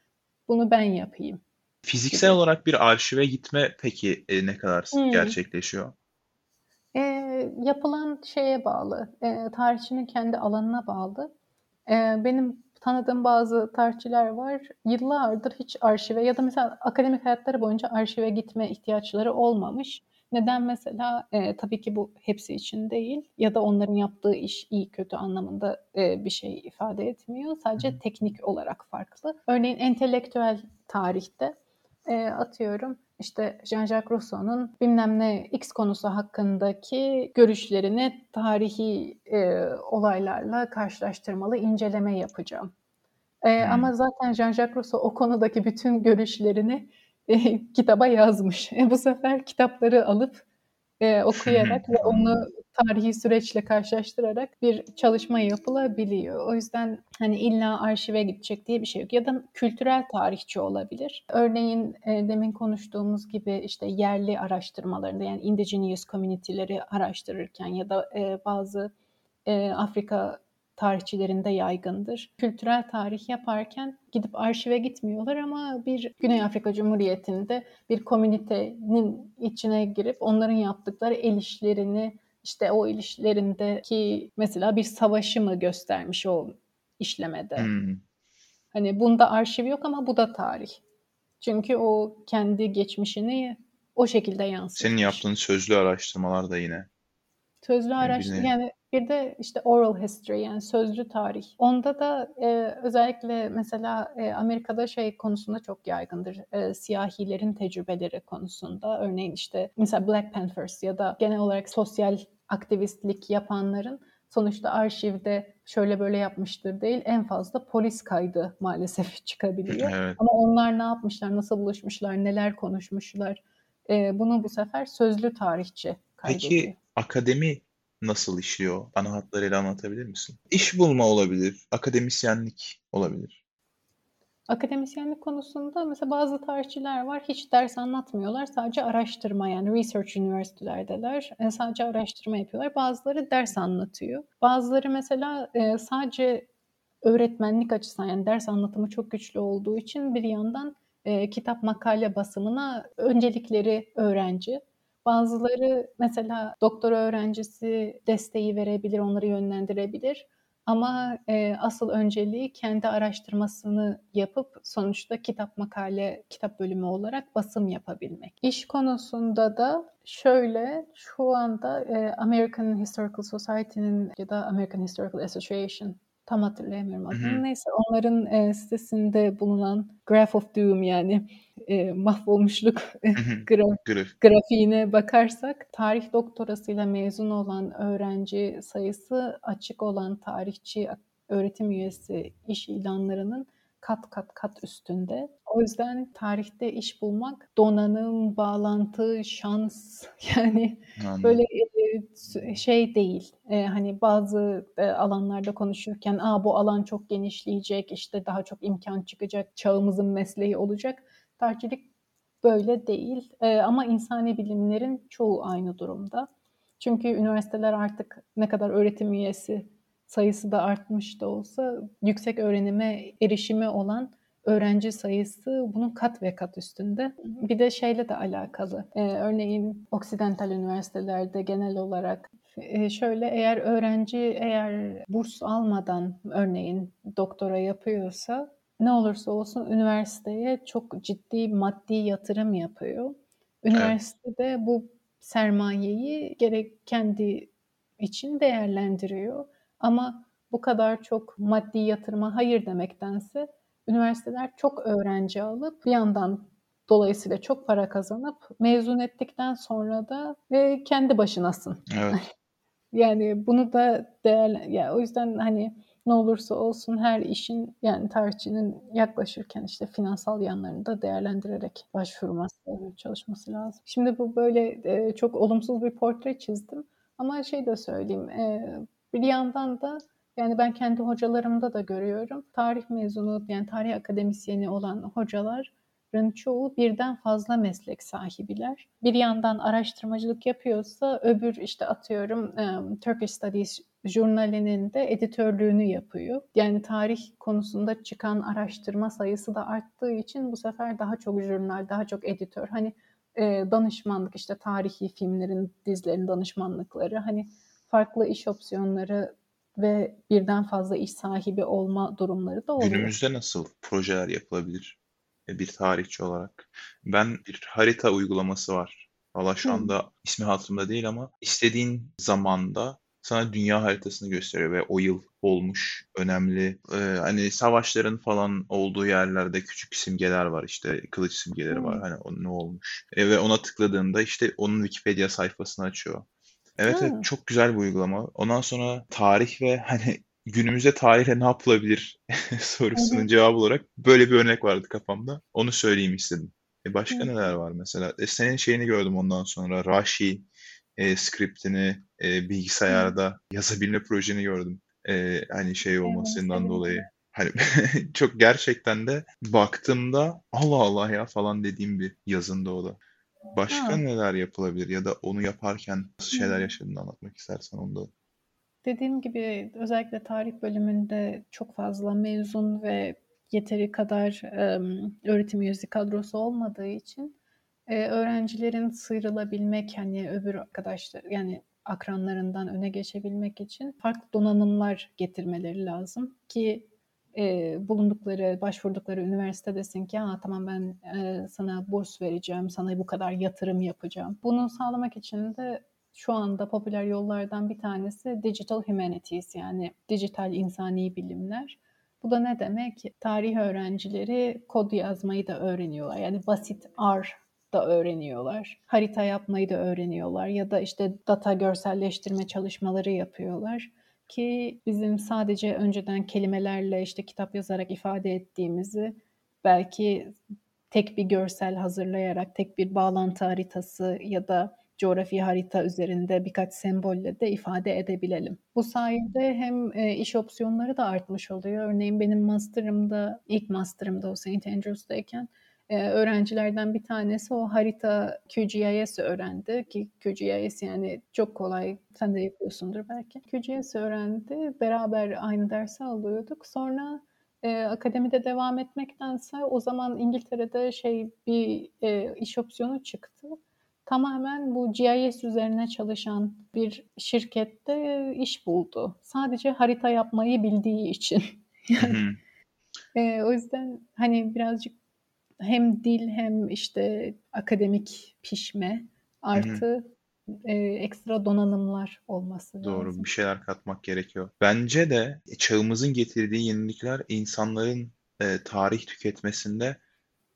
Bunu ben yapayım. Fiziksel olarak bir arşive gitme peki e, ne kadar Hmm. gerçekleşiyor? E, yapılan şeye bağlı, e, tarihçinin kendi alanına bağlı. E, benim tanıdığım bazı tarihçiler var. Yıllardır hiç arşive ya da mesela akademik hayatları boyunca arşive gitme ihtiyaçları olmamış. Neden mesela? E, tabii ki bu hepsi için değil ya da onların yaptığı iş iyi kötü anlamında e, bir şey ifade etmiyor. Sadece teknik olarak farklı. Örneğin entelektüel tarihte e, atıyorum işte Jean-Jacques Rousseau'nun bilmem ne X konusu hakkındaki görüşlerini tarihi e, olaylarla karşılaştırmalı inceleme yapacağım. E, Hmm. Ama zaten Jean-Jacques Rousseau o konudaki bütün görüşlerini eee, [laughs] kitaba yazmış. E, bu sefer kitapları alıp, eee, okuyarak ve onu tarihi süreçle karşılaştırarak bir çalışma yapılabiliyor. O yüzden, hani, illa arşive gidecek diye bir şey yok ya da kültürel tarihçi olabilir. Örneğin, eee, demin konuştuğumuz gibi, işte, yerli araştırmalarında, yani indigenous community'leri araştırırken ya da, eee, bazı, eee, Afrika tarihçilerinde yaygındır. Kültürel tarih yaparken gidip arşive gitmiyorlar ama bir Güney Afrika Cumhuriyeti'nde bir komünitenin içine girip onların yaptıkları el işlerini, işte o el işlerindeki mesela bir savaşı mı göstermiş o işlemede. Hımm. Hani bunda arşiv yok ama bu da tarih. Çünkü o kendi geçmişini o şekilde Senin yansıtmış. yaptığın sözlü araştırmalar da yine Sözlü Yani araştır birine yani bir de işte oral history yani sözlü tarih. Onda da, eee, özellikle mesela, eee, Amerika'da şey konusunda çok yaygındır, eee, siyahilerin tecrübeleri konusunda. Örneğin, işte, mesela Black Panthers ya da genel olarak sosyal aktivistlik yapanların sonuçta arşivde şöyle böyle yapmıştır değil, en fazla polis kaydı maalesef [laughs] çıkabiliyor. [laughs] Evet. Ama onlar ne yapmışlar, nasıl buluşmuşlar, neler konuşmuşlar, eee, bunu bu sefer sözlü tarihçi Peki akademi nasıl işliyor? Ana hatlarıyla anlatabilir misin? İş bulma olabilir, akademisyenlik olabilir. Akademisyenlik konusunda mesela bazı tarihçiler var, hiç ders anlatmıyorlar. Sadece araştırma yani research üniversitelerdeler. Eee, sadece araştırma yapıyorlar. Bazıları ders anlatıyor. Bazıları mesela, eee, sadece öğretmenlik açısından yani ders anlatımı çok güçlü olduğu için bir yandan, eee, kitap makale basımına öncelikleri öğrenci. Bazıları mesela doktora öğrencisi desteği verebilir, onları yönlendirebilir ama, eee, asıl önceliği kendi araştırmasını yapıp sonuçta kitap makale, kitap bölümü olarak basım yapabilmek. İş konusunda da şöyle, şu anda, eee, American Historical Society'nin ya da American Historical Association tam hatırlayamıyorum adını. Neyse onların, eee, sitesinde bulunan Graph of Doom yani, eee, mahvolmuşluk [laughs] Graf. grafiğine bakarsak tarih doktorasıyla mezun olan öğrenci sayısı açık olan tarihçi öğretim üyesi iş ilanlarının kat kat kat üstünde. O yüzden tarihte iş bulmak donanım, bağlantı, şans [laughs] yani Anladım. böyle, eee, s şey değil, eee, hani bazı, alanlarda konuşurken, "A, bu alan çok genişleyecek, işte daha çok imkân çıkacak, çağımızın mesleği olacak." Tarihçilik böyle değil, ama insani bilimlerin çoğu aynı durumda. Çünkü üniversiteler artık ne kadar öğretim üyesi sayısı da artmış da olsa yüksek öğrenime erişimi olan öğrenci sayısı bunun kat ve kat üstünde. Bir de şeyle de alakalı, eee, örneğin Occidental üniversitelerde genel olarak, eee, şöyle, eğer öğrenci eğer burs almadan örneğin doktora yapıyorsa ne olursa olsun üniversiteye çok ciddi maddi yatırım yapıyor. Evet. Üniversite de bu sermayeyi gerek kendi için değerlendiriyor ama bu kadar çok maddi yatırıma hayır demektense üniversiteler çok öğrenci alıp bir yandan dolayısıyla çok para kazanıp mezun ettikten sonra da, eee, kendi başınasın. Evet. [laughs] Yani bunu da değerlen ya o yüzden, hani, ne olursa olsun her işin yani tarihçinin yaklaşırken işte finansal yanlarını da değerlendirerek başvurması, çalışması lazım. Şimdi bu böyle, eee, çok olumsuz bir portre çizdim ama şey de söyleyeyim, eee, bir yandan da yani ben kendi hocalarımda da görüyorum. Tarih mezunu yani tarih akademisyeni olan hocaların çoğu birden fazla meslek sahibiler. Bir yandan araştırmacılık yapıyorsa öbür işte atıyorum, emm, Turkish Studies jurnalinin de editörlüğünü yapıyor. Yani tarih konusunda çıkan araştırma sayısı da arttığı için bu sefer daha çok jurnal, daha çok editör, hani, danışmanlık, işte tarihi filmlerin, dizilerin danışmanlıkları, hani farklı iş opsiyonları ve birden fazla iş sahibi olma durumları da oluyor. Günümüzde nasıl projeler yapılabilir, eee, bir tarihçi olarak? Ben bir harita uygulaması var. Valla şu anda ismi hatırımda değil ama istediğin zamanda sana dünya haritasını gösteriyor ve o yıl olmuş önemli, eee, hani savaşların falan olduğu yerlerde küçük simgeler var, işte kılıç simgeleri var, Hıı. hani o ne olmuş, eee, ve ona tıkladığında işte onun Wikipedia sayfasını açıyor. Evet, evet, çok güzel bir uygulama. Ondan sonra tarih ve hani günümüzde tarihle ne yapılabilir [laughs] sorusunun cevabı olarak böyle bir örnek vardı kafamda. Onu söyleyeyim istedim. E, başka neler hı. var mesela? E, senin şeyini gördüm ondan sonra, Rashi, eee, script'ini, eee, Hı. bilgisayarda yazabilme projeni gördüm. Eee, hani, şey Evet, olmasından dolayı. sevindim. Hani, [laughs] çok gerçekten de baktığımda "Allah Allah ya!" falan dediğim bir yazındı o da. Başka A! neler yapılabilir ya da onu yaparken nasıl şeyler Hıı. yaşadığını anlatmak istersen onu da Dediğim gibi, özellikle tarih bölümünde çok fazla mezun ve yeteri kadar, emm, öğretim üyesi kadrosu olmadığı için, eee, öğrencilerin sıyrılabilmek, hani, öbür arkadaşlar yani akranlarından öne geçebilmek için farklı donanımlar getirmeleri lazım ki, eee, bulundukları, başvurdukları üniversite desin ki, "A, tamam ben, eee, sana burs vereceğim, sana bu kadar yatırım yapacağım." Bunu sağlamak için de şu anda popüler yollardan bir tanesi Digital Humanities yani dijital insani bilimler. Bu da ne demek? Tarih öğrencileri kod yazmayı da öğreniyorlar. Yani basit R da öğreniyorlar. Harita yapmayı da öğreniyorlar ya da, işte, data görselleştirme çalışmaları yapıyorlar ki bizim sadece önceden kelimelerle, işte, kitap yazarak ifade ettiğimizi belki tek bir görsel hazırlayarak, tek bir bağlantı haritası ya da coğrafi harita üzerinde birkaç sembolle de ifade edebilelim. Bu sayede hem, eee, iş opsiyonları da artmış oluyor. Örneğin benim master'ımda, ilk master'ımda o St. Andrews'tayken, eee, öğrencilerden bir tanesi o harita QGIS öğrendi ki QGIS yani çok kolay, sen de yapıyorsundur belki. QGIS öğrendi, beraber aynı dersi alıyorduk. Sonra, eee, akademide devam etmektense o zaman İngiltere'de şey bir, eee, iş opsiyonu çıktı. Tamamen bu GIS üzerine çalışan bir şirkette iş buldu. Sadece harita yapmayı bildiği için. Yani, [laughs] eee, o yüzden, hani, birazcık hem dil hem, işte, akademik pişme artı, eee, ekstra donanımlar olması Doğru, lazım. bir şeyler katmak gerekiyor. Bence de, e, çağımızın getirdiği yenilikler insanların, eee, tarih tüketmesinde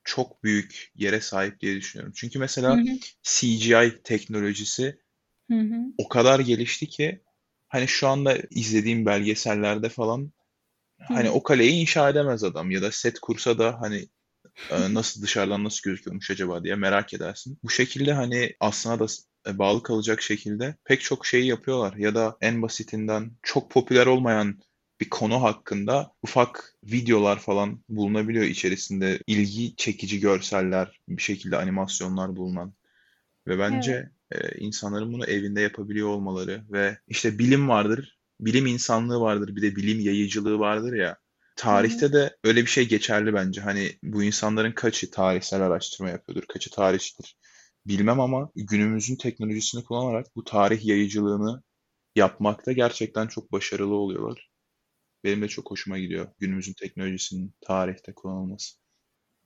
çok büyük yere sahip diye düşünüyorum. Çünkü mesela hı. CGI teknolojisi Hı hı. o kadar gelişti ki, hani, şu anda izlediğim belgesellerde falan, hani, Hıı. o kaleyi inşa edemez adam ya da set kursa da, hani, nasıl dışarıdan nasıl gözüküyormuş acaba diye merak edersin. Bu şekilde, hani, aslına da eee, bağlı kalacak şekilde pek çok şeyi yapıyorlar ya da en basitinden çok popüler olmayan bir konu hakkında ufak videolar falan bulunabiliyor içerisinde ilgi çekici görseller, bir şekilde animasyonlar bulunan ve Evet. bence, eee, insanların bunu evinde yapabiliyor olmaları ve, işte, bilim vardır, bilim insanlığı vardır, bir de bilim yayıcılığı vardır ya. Tarihte de öyle bir şey geçerli bence. Hani, bu insanların kaçı tarihsel araştırma yapıyordur, kaçı tarihçidir bilmem ama günümüzün teknolojisini kullanarak bu tarih yayıcılığını yapmakta gerçekten çok başarılı oluyorlar. Benim de çok hoşuma gidiyor günümüzün teknolojisinin tarihte kullanılması.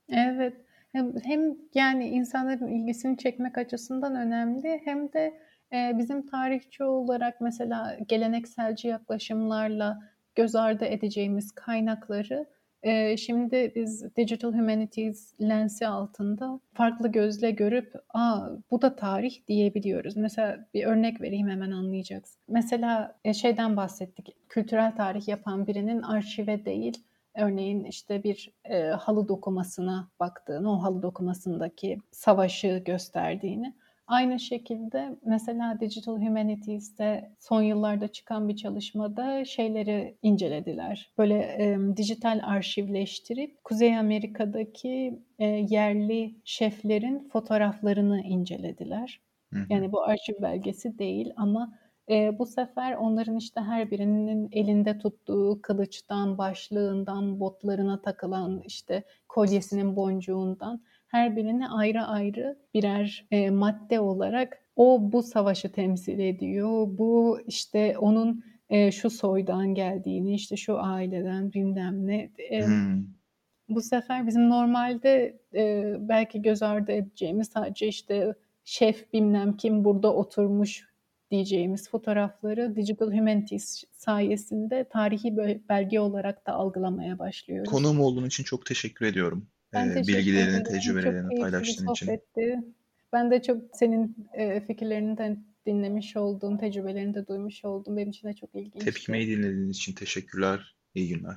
Evet. Hem hem, yani, insanların ilgisini çekmek açısından önemli hem de, bizim tarihçi olarak mesela gelenekselci yaklaşımlarla göz ardı edeceğimiz kaynakları, eee, şimdi biz Digital Humanities lensi altında farklı gözle görüp, "A, bu da tarih." diyebiliyoruz. Mesela bir örnek vereyim, hemen anlayacaksın. Mesela, eee, şeyden bahsettik, kültürel tarih yapan birinin arşive değil, örneğin, işte, bir, eee, halı dokumasına baktığını, o halı dokumasındaki savaşı gösterdiğini. Aynı şekilde mesela Digital Humanities'te son yıllarda çıkan bir çalışmada şeyleri incelediler. Böyle, emm, dijital arşivleştirip Kuzey Amerika'daki, eee, yerli şeflerin fotoğraflarını incelediler. Hı hı. Yani bu arşiv belgesi değil ama, eee, bu sefer onların, işte, her birinin elinde tuttuğu kılıçtan, başlığından, botlarına takılan, işte, kolyesinin boncuğundan her birini ayrı ayrı birer, eee, madde olarak o bu savaşı temsil ediyor, bu, işte, onun, eee, şu soydan geldiğini, işte, şu aileden bilmem ne, emm, Hımm. bu sefer bizim normalde, eee, belki göz ardı edeceğimiz sadece, işte, şef bilmem kim burada oturmuş diyeceğimiz fotoğrafları Digital Humanities sayesinde tarihi belge olarak da algılamaya başlıyoruz. Konuğum olduğun için çok teşekkür ediyorum. Ben teşekkür bilgilerini. Çok tecrübelerini bir paylaştığın için. sohbetti. Ben de çok senin, fikirlerini de dinlemiş oldum, tecrübelerini de duymuş oldum. Benim için de çok Tepkimeyi ilginçti. dinlediğin için teşekkürler. İyi günler.